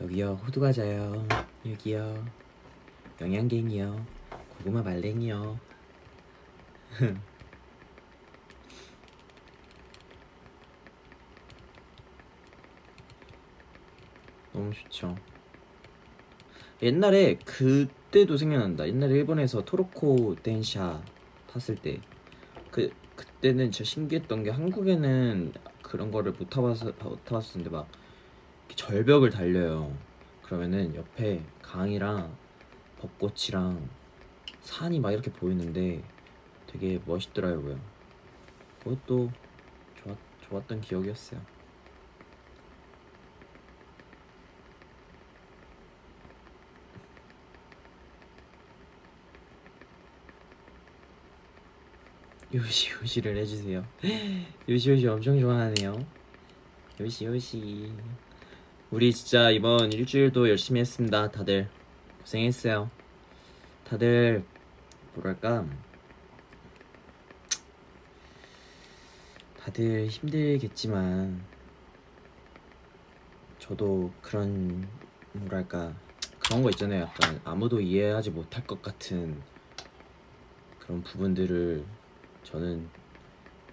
여기요 호두 과자요. 여기요. 영양갱이요. 고구마 말랭이요 너무 좋죠. 옛날에 그때도 생각난다. 옛날에 일본에서 토로코 덴샤 탔을 때 그 그때는 진짜 신기했던 게 한국에는 그런 거를 못 타봐서 못 타봤었는데 막 절벽을 달려요. 그러면은 옆에 강이랑 벚꽃이랑 산이 막 이렇게 보이는데 되게 멋있더라고요. 그것도 좋았, 좋았던 기억이었어요. 요시 요시를 해주세요. 요시 요시 엄청 좋아하네요. 요시 요시. 우리 진짜 이번 일주일도 열심히 했습니다. 다들 고생했어요. 다들 뭐랄까 다들 힘들겠지만 저도 그런 뭐랄까 그런 거 있잖아요. 약간 아무도 이해하지 못할 것 같은 그런 부분들을 저는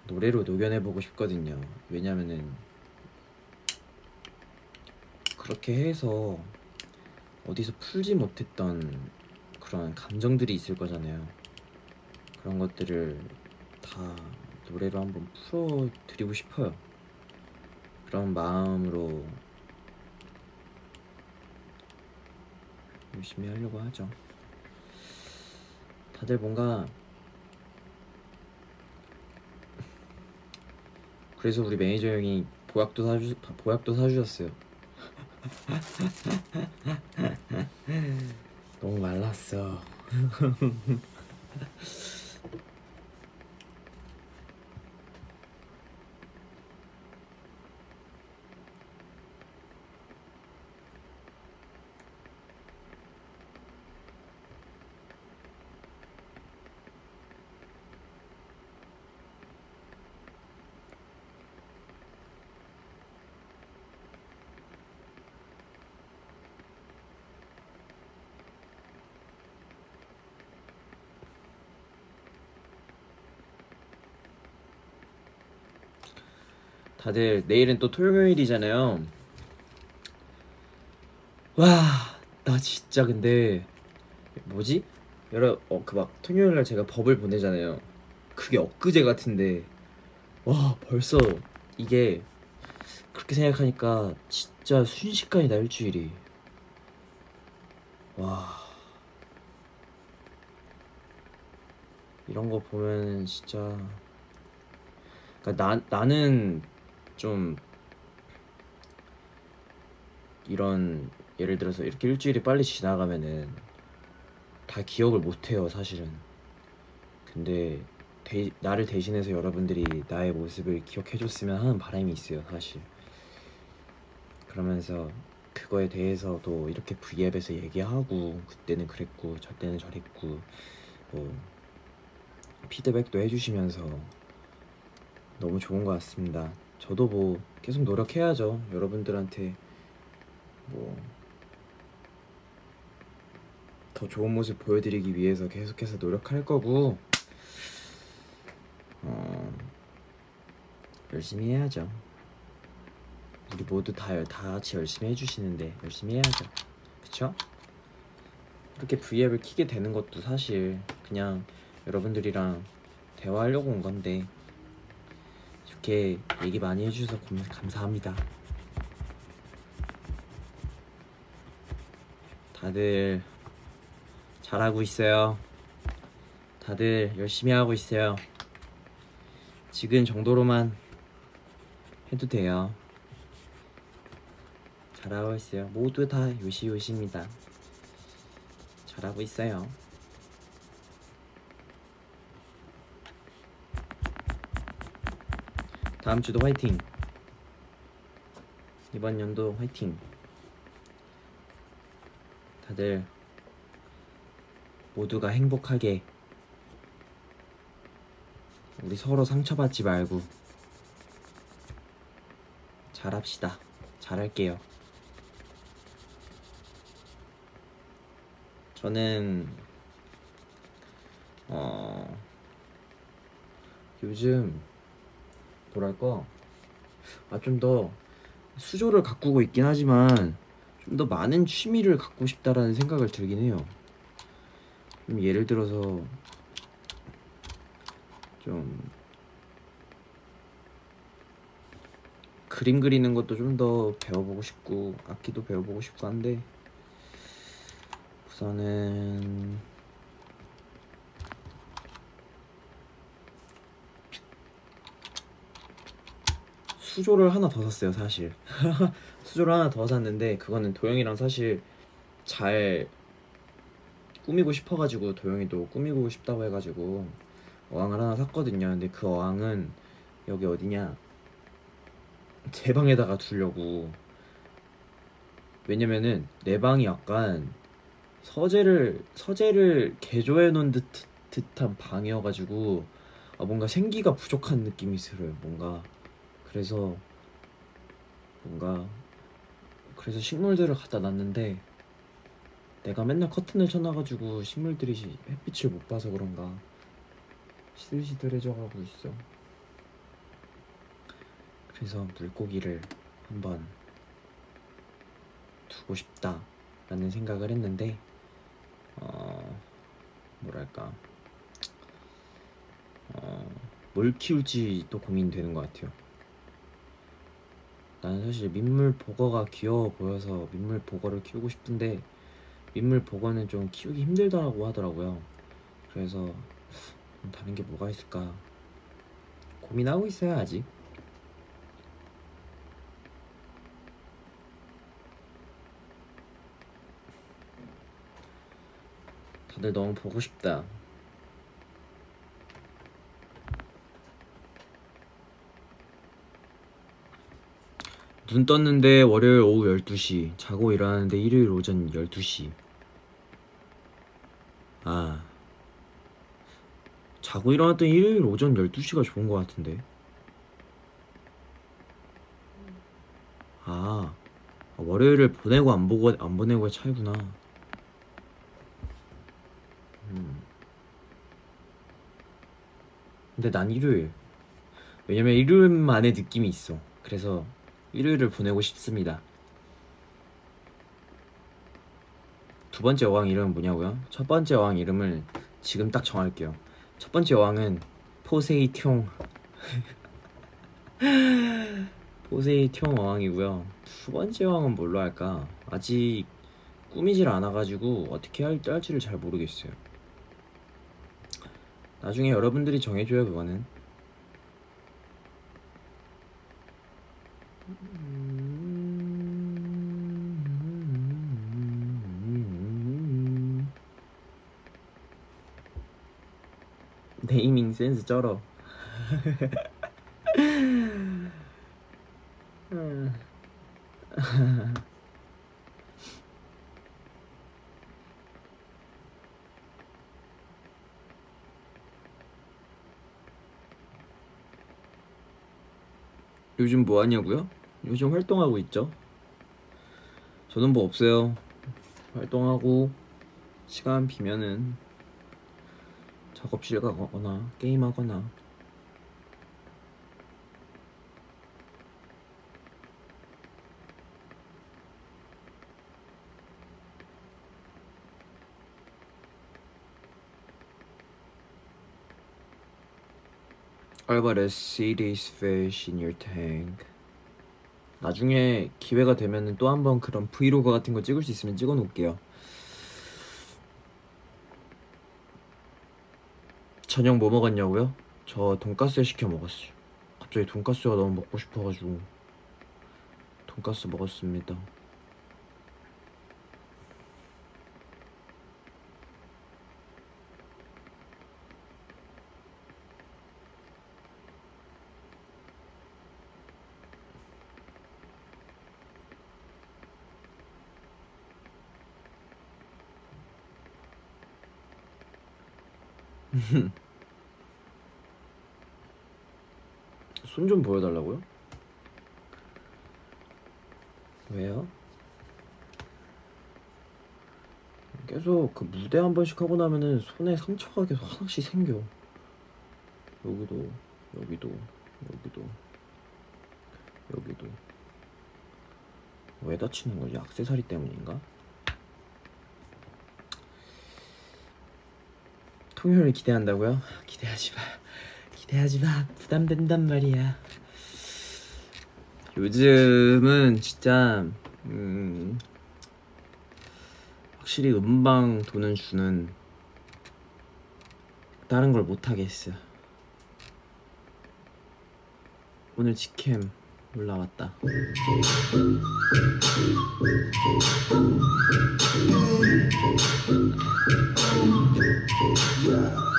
노래로 녹여내보고 싶거든요. 왜냐면은 그렇게 해서 어디서 풀지 못했던 그런 감정들이 있을 거잖아요. 그런 것들을 다 노래로 한번 풀어드리고 싶어요. 그런 마음으로 열심히 하려고 하죠. 다들 뭔가 그래서 우리 매니저 형이 보약도 사주 보약도 사주셨어요. 너무 말랐어. 다들 내일은 또 토요일이잖아요. 와, 나 진짜 근데 뭐지? 여러 어 그 막 토요일 날 제가 법을 보내잖아요. 그게 엊그제 같은데 와 벌써 이게 그렇게 생각하니까 진짜 순식간이다 일주일이. 와 이런 거 보면 진짜 그러니까 나 나는 좀 이런 예를 들어서 이렇게 일주일이 빨리 지나가면은 다 기억을 못 해요 사실은 근데 대, 나를 대신해서 여러분들이 나의 모습을 기억해 줬으면 하는 바람이 있어요 사실 그러면서 그거에 대해서도 이렇게 V앱에서 얘기하고 그때는 그랬고 저 때는 저랬고 뭐 피드백도 해주시면서 너무 좋은 것 같습니다. 저도 뭐 계속 노력해야죠. 여러분들한테 뭐 더 좋은 모습 보여드리기 위해서 계속해서 노력할 거고 어, 열심히 해야죠. 우리 모두 다, 다 같이 열심히 해주시는데 열심히 해야죠. 그쵸? 이렇게 V앱을 키게 되는 것도 사실 그냥 여러분들이랑 대화하려고 온 건데 이렇게 얘기 많이 해주셔서 감- 감사합니다. 다들 잘하고 있어요. 다들 열심히 하고 있어요. 지금 정도로만 해도 돼요. 잘하고 있어요. 모두 다 요시요시입니다. 잘하고 있어요. 다음 주도 화이팅. 이번 연도 화이팅. 다들 모두가 행복하게 우리 서로 상처받지 말고 잘합시다. 잘할게요. 저는 어 요즘 뭐랄까 아 좀 더 수조를 가꾸고 있긴 하지만 좀 더 많은 취미를 갖고 싶다라는 생각을 들긴 해요. 좀 예를 들어서 좀 그림 그리는 것도 좀 더 배워보고 싶고 악기도 배워보고 싶고 한데 우선은 수조를 하나 더 샀어요 사실. 수조를 하나 더 샀는데 그거는 도영이랑 사실 잘 꾸미고 싶어가지고 도영이도 꾸미고 싶다고 해가지고 어항을 하나 샀거든요. 근데 그 어항은 여기 어디냐? 제 방에다가 두려고. 왜냐면은 내 방이 약간 서재를 서재를 개조해 놓은 듯 듯한 방이어가지고 아, 뭔가 생기가 부족한 느낌이 들어요 뭔가 그래서 뭔가 그래서 식물들을 갖다 놨는데 내가 맨날 커튼을 쳐놔가지고 식물들이 햇빛을 못 봐서 그런가 시들시들해져 가고 있어. 그래서 물고기를 한번 두고 싶다라는 생각을 했는데 어 뭐랄까 어 뭘 키울지 또 고민되는 것 같아요. 나는 사실 민물 보거가 귀여워 보여서 민물 보거를 키우고 싶은데 민물 보거는 좀 키우기 힘들다고 하더라고요. 그래서 좀 다른 게 뭐가 있을까 고민하고 있어요 아직. 다들 너무 보고 싶다. 눈 떴는데 월요일 오후 12시, 자고 일어나는데 일요일 오전 12시. 아. 자고 일어났던 일요일 오전 12시가 좋은 것 같은데. 아. 월요일을 보내고 안 보고 안 보내고의 차이구나. 음. 근데 난 일요일. 왜냐면 일요일만의 느낌이 있어. 그래서 일요일을 보내고 싶습니다. 두 번째 어왕 이름은 뭐냐고요? 첫 번째 어왕 이름을 지금 딱 정할게요. 첫 번째 어왕은 포세이티용 포세이티용 어왕이고요. 두 번째 어왕은 뭘로 할까? 아직 꾸미질 않아가지고 어떻게 할, 할지를 잘 모르겠어요. 나중에 여러분들이 정해줘요 그거는. 네이밍 센스 쩔어. 요즘 뭐 하냐고요? 요즘 활동하고 있죠. 저는 뭐 없어요. 활동하고 시간 비면은 작업실 가거나 게임하거나 Alvarez, see these fish in your tank. 나중에 기회가 되면은 또한번 그런 브이로그 같은 거 찍을 수 있으면 찍어 놓을게요. 저녁 뭐 먹었냐고요? 저 돈까스 시켜 먹었어요. 갑자기 돈까스가 너무 먹고 싶어가지고 돈까스 먹었습니다. 손 좀 보여달라고요? 왜요? 계속 그 무대 한 번씩 하고 나면은 손에 상처가 계속 하나씩 생겨. 여기도, 여기도, 여기도, 여기도. 왜 다치는 거지? 악세사리 때문인가? 통효를 기대한다고요? 기대하지 마. 기대하지 마. 부담된단 말이야. 요즘은 진짜 음, 확실히 음방 돈은 주는 다른 걸 못 하겠어. 오늘 직캠 올라왔다.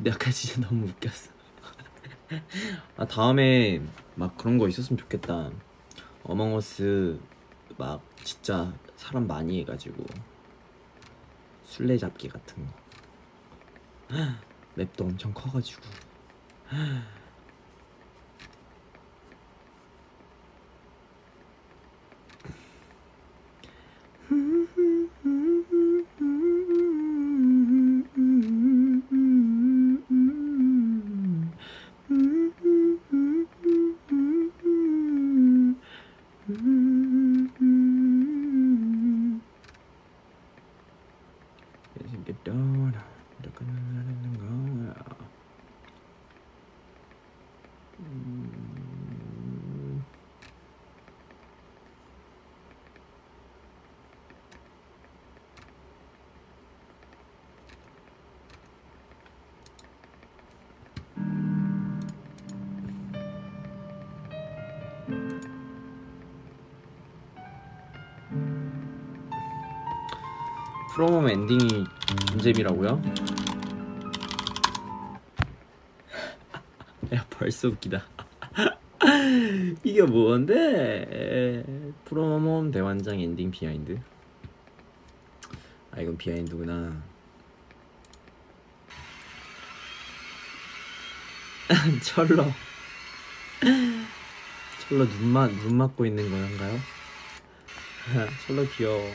근데 아까 진짜 너무 웃겼어. 아 다음에 막 그런 거 있었으면 좋겠다. 어몽어스 막 진짜 사람 많이 해가지고 술래잡기 같은 거. 맵도 엄청 커가지고. 야 벌써 웃기다. 이게 뭔데? promo 대환장 엔딩 behind. 아 이건 behind구나. 철러. 철러 눈만 눈 맞고 있는 건가요? 철러 귀여워.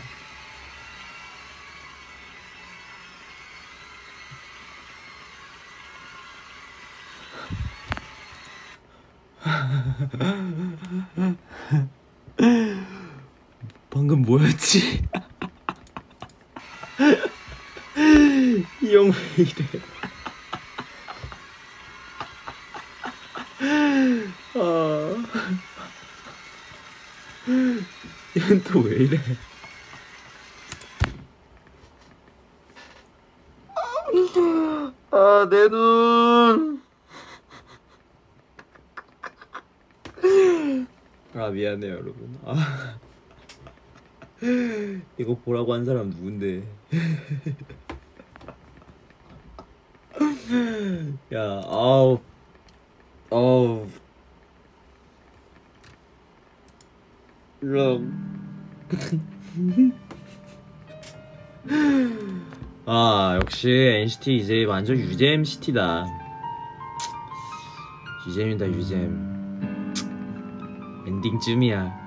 방금 뭐였지? 이 이래? 아, 얘는 또 왜 이래? 아, 내 눈. 아 미안해요 여러분 아 이거 보라고 한 사람 누군데 NCT 이제 완전 유잼 시티다 유잼이다 유잼 엔딩쯤이야.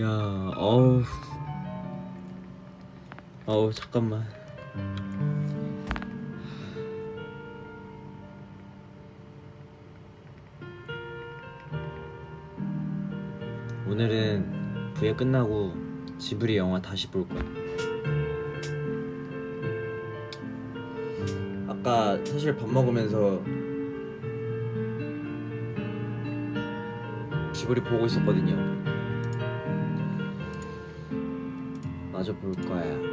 야, 어우, 어우 잠깐만. 오늘은 부회 끝나고 지브리 영화 다시 볼 거야. 아까 사실 밥 먹으면서 지브리 보고 있었거든요. 마저 볼 거야.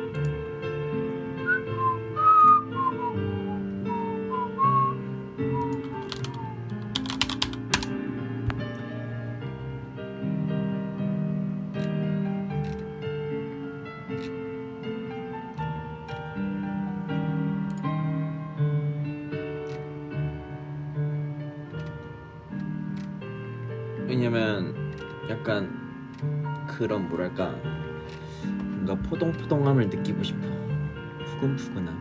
뭐랄까 뭔가 포동포동함을 느끼고 싶어. 푸근푸근함.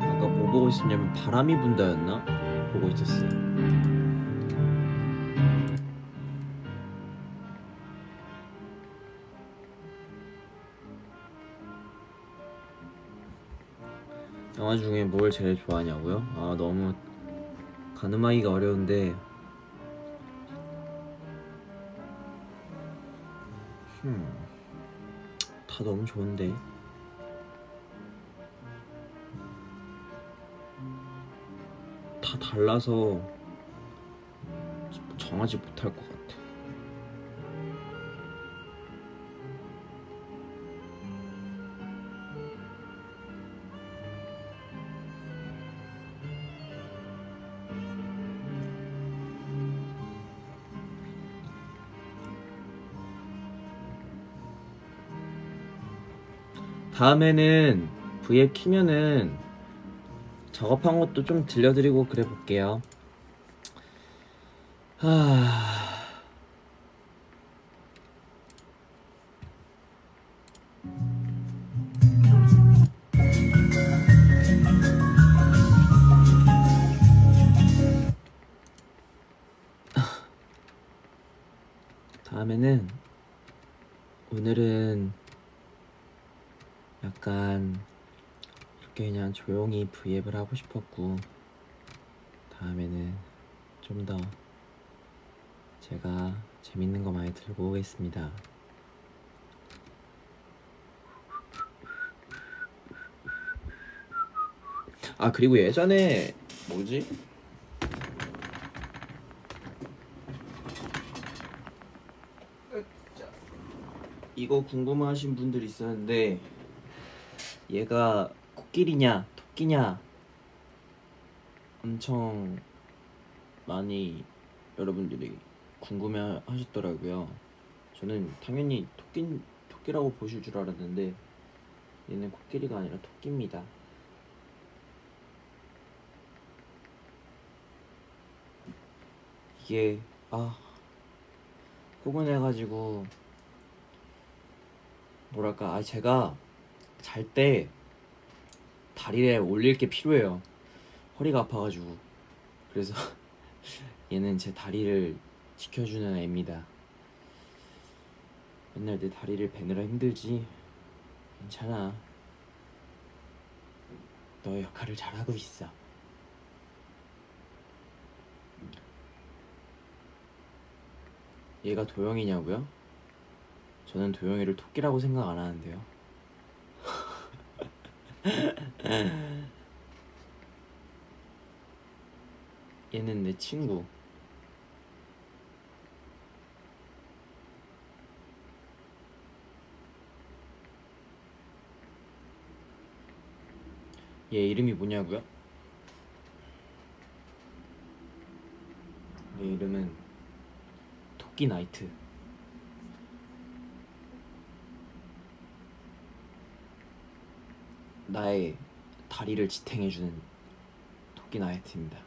뭐 보고 있었냐면 바람이 분다였나? 보고 있었어요. 뭘 제일 좋아하냐고요? 아 너무 가늠하기가 어려운데. 음, 다 너무 좋은데. 다 달라서 정하지 못할 것 다음에는 V앱 키면은 작업한 것도 좀 들려드리고 그래 볼게요. 하... 다음에는 오늘은 약간 이렇게 그냥 조용히 브이앱을 하고 싶었고 다음에는 좀 더 제가 재밌는 거 많이 들고 오겠습니다. 아 그리고 예전에 뭐지? 이거 궁금하신 분들 있었는데 얘가 코끼리냐 토끼냐 엄청 많이 여러분들이 궁금해 하셨더라고요. 저는 당연히 토끼 토끼라고 보실 줄 알았는데 얘는 코끼리가 아니라 토끼입니다. 이게 아 포근해가지고 뭐랄까 아 제가 잘 때 다리에 올릴 게 필요해요. 허리가 아파가지고. 그래서 얘는 제 다리를 지켜주는 애입니다. 맨날 내 다리를 베느라 힘들지. 괜찮아. 너 역할을 잘하고 있어. 얘가 도영이냐고요? 저는 도영이를 토끼라고 생각 안 하는데요. 얘는 내 친구. 얘 이름이 뭐냐고요? 얘 이름은 토끼 나이트. 나의 다리를 지탱해주는 토끼 나이트입니다.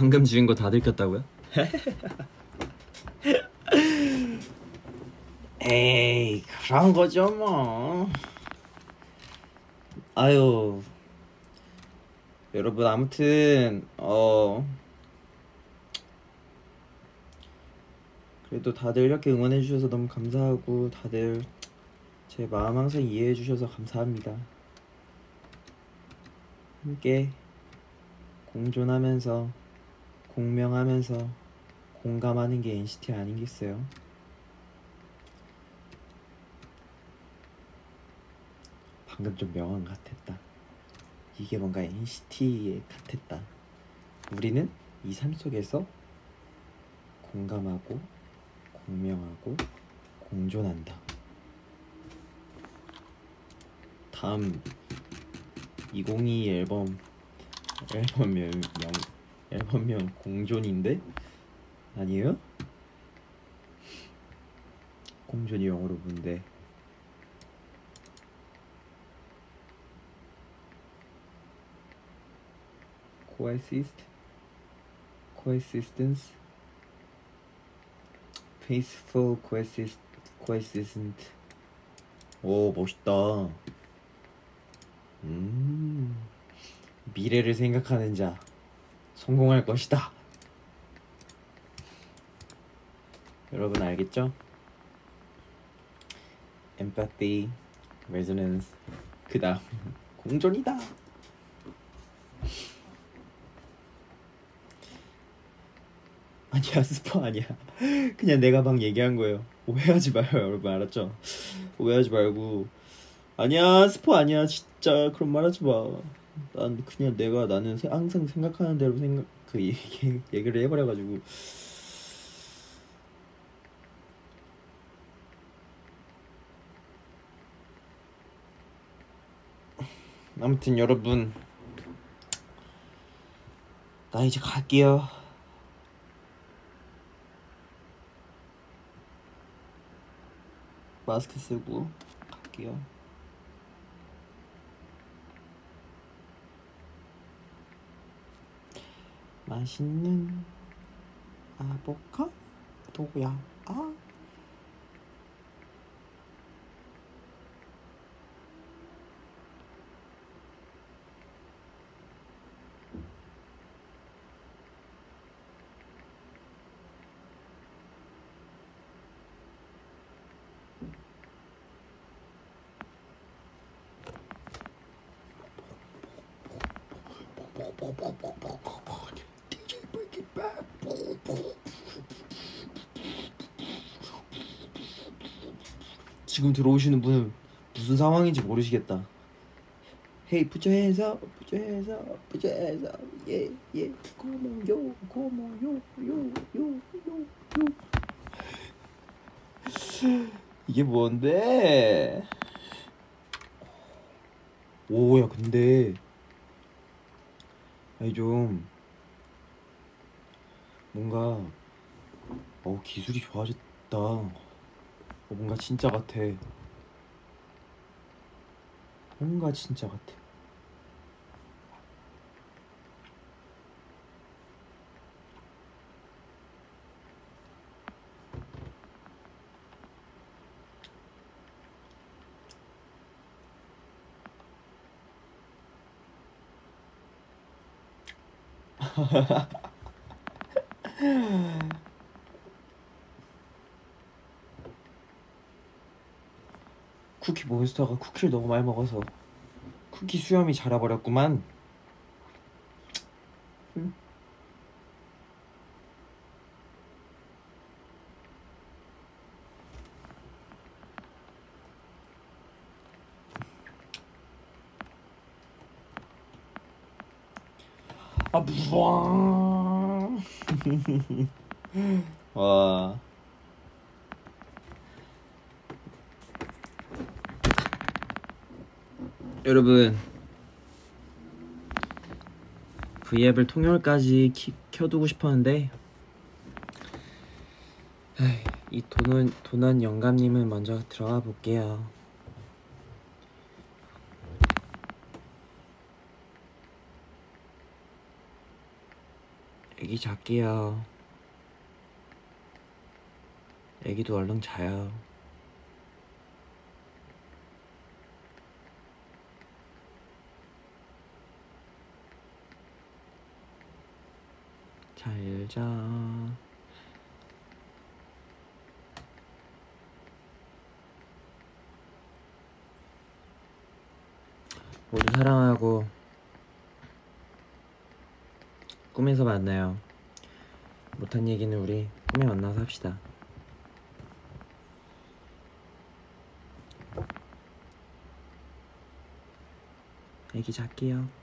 방금 지은 거 다 들켰다고요? 에이 그런 거죠 뭐. 아유 여러분 아무튼 어 그래도 다들 이렇게 응원해 주셔서 너무 감사하고 다들 제 마음 항상 이해해 주셔서 감사합니다. 함께 공존하면서 공명하면서 공감하는 게 NCT 아니겠어요? 방금 좀 명언 같았다. 이게 뭔가 NCT의 같았다. 우리는 이 삶 속에서 공감하고 공명하고 공존한다. 다음 2022 앨범 앨범 명 명, 앨범명 공존인데 아니에요? 공존이 영어로 뭔데? coexist, coexistence, peaceful coexist, coexistent. 오 멋있다. 음 미래를 생각하는 자 성공할 것이다. 여러분 알겠죠? empathy, resonance, 그다음 공존이다. 아니야 스포 아니야. 그냥 내가 막 얘기한 거예요. 오해하지 마요 여러분 알았죠? 오해하지 말고 아니야 스포 아니야 진짜 그런 말 하지 마. 난 그냥 내가 나는 세- 항상 생각하는 대로 생각 그 얘기, 얘기를 해버려가지고 아무튼 여러분 나 이제 갈게요. 마스크 쓰고 갈게요. 맛있는 아보카도야. 아. 지금 들어오시는 분은 무슨 상황인지 모르시겠다. Hey, put your hands up, put your hands up, put your hands up, yeah, yeah, come on, yo, come on, yo, yo, yo, yo, yo. 이게 뭔데? 오야 근데 아니 좀 뭔가 어 기술이 좋아졌다. 어, 뭔가 진짜 같아. 뭔가 진짜 같아. 쿠키 몬스터가 쿠키를 너무 많이 먹어서 쿠키 수염이 자라버렸구만. 음. 아 무서워. 와. 여러분 V앱을 통렬까지 키, 켜두고 싶었는데 에이, 이 도난 도난 영감님은 먼저 들어가 볼게요. 잘게요. 애기도 얼른 자요. 잘 자. 모두 사랑하고 꿈에서 만나요. 못한 얘기는 우리 꿈에 만나서 합시다. 애기 잘게요.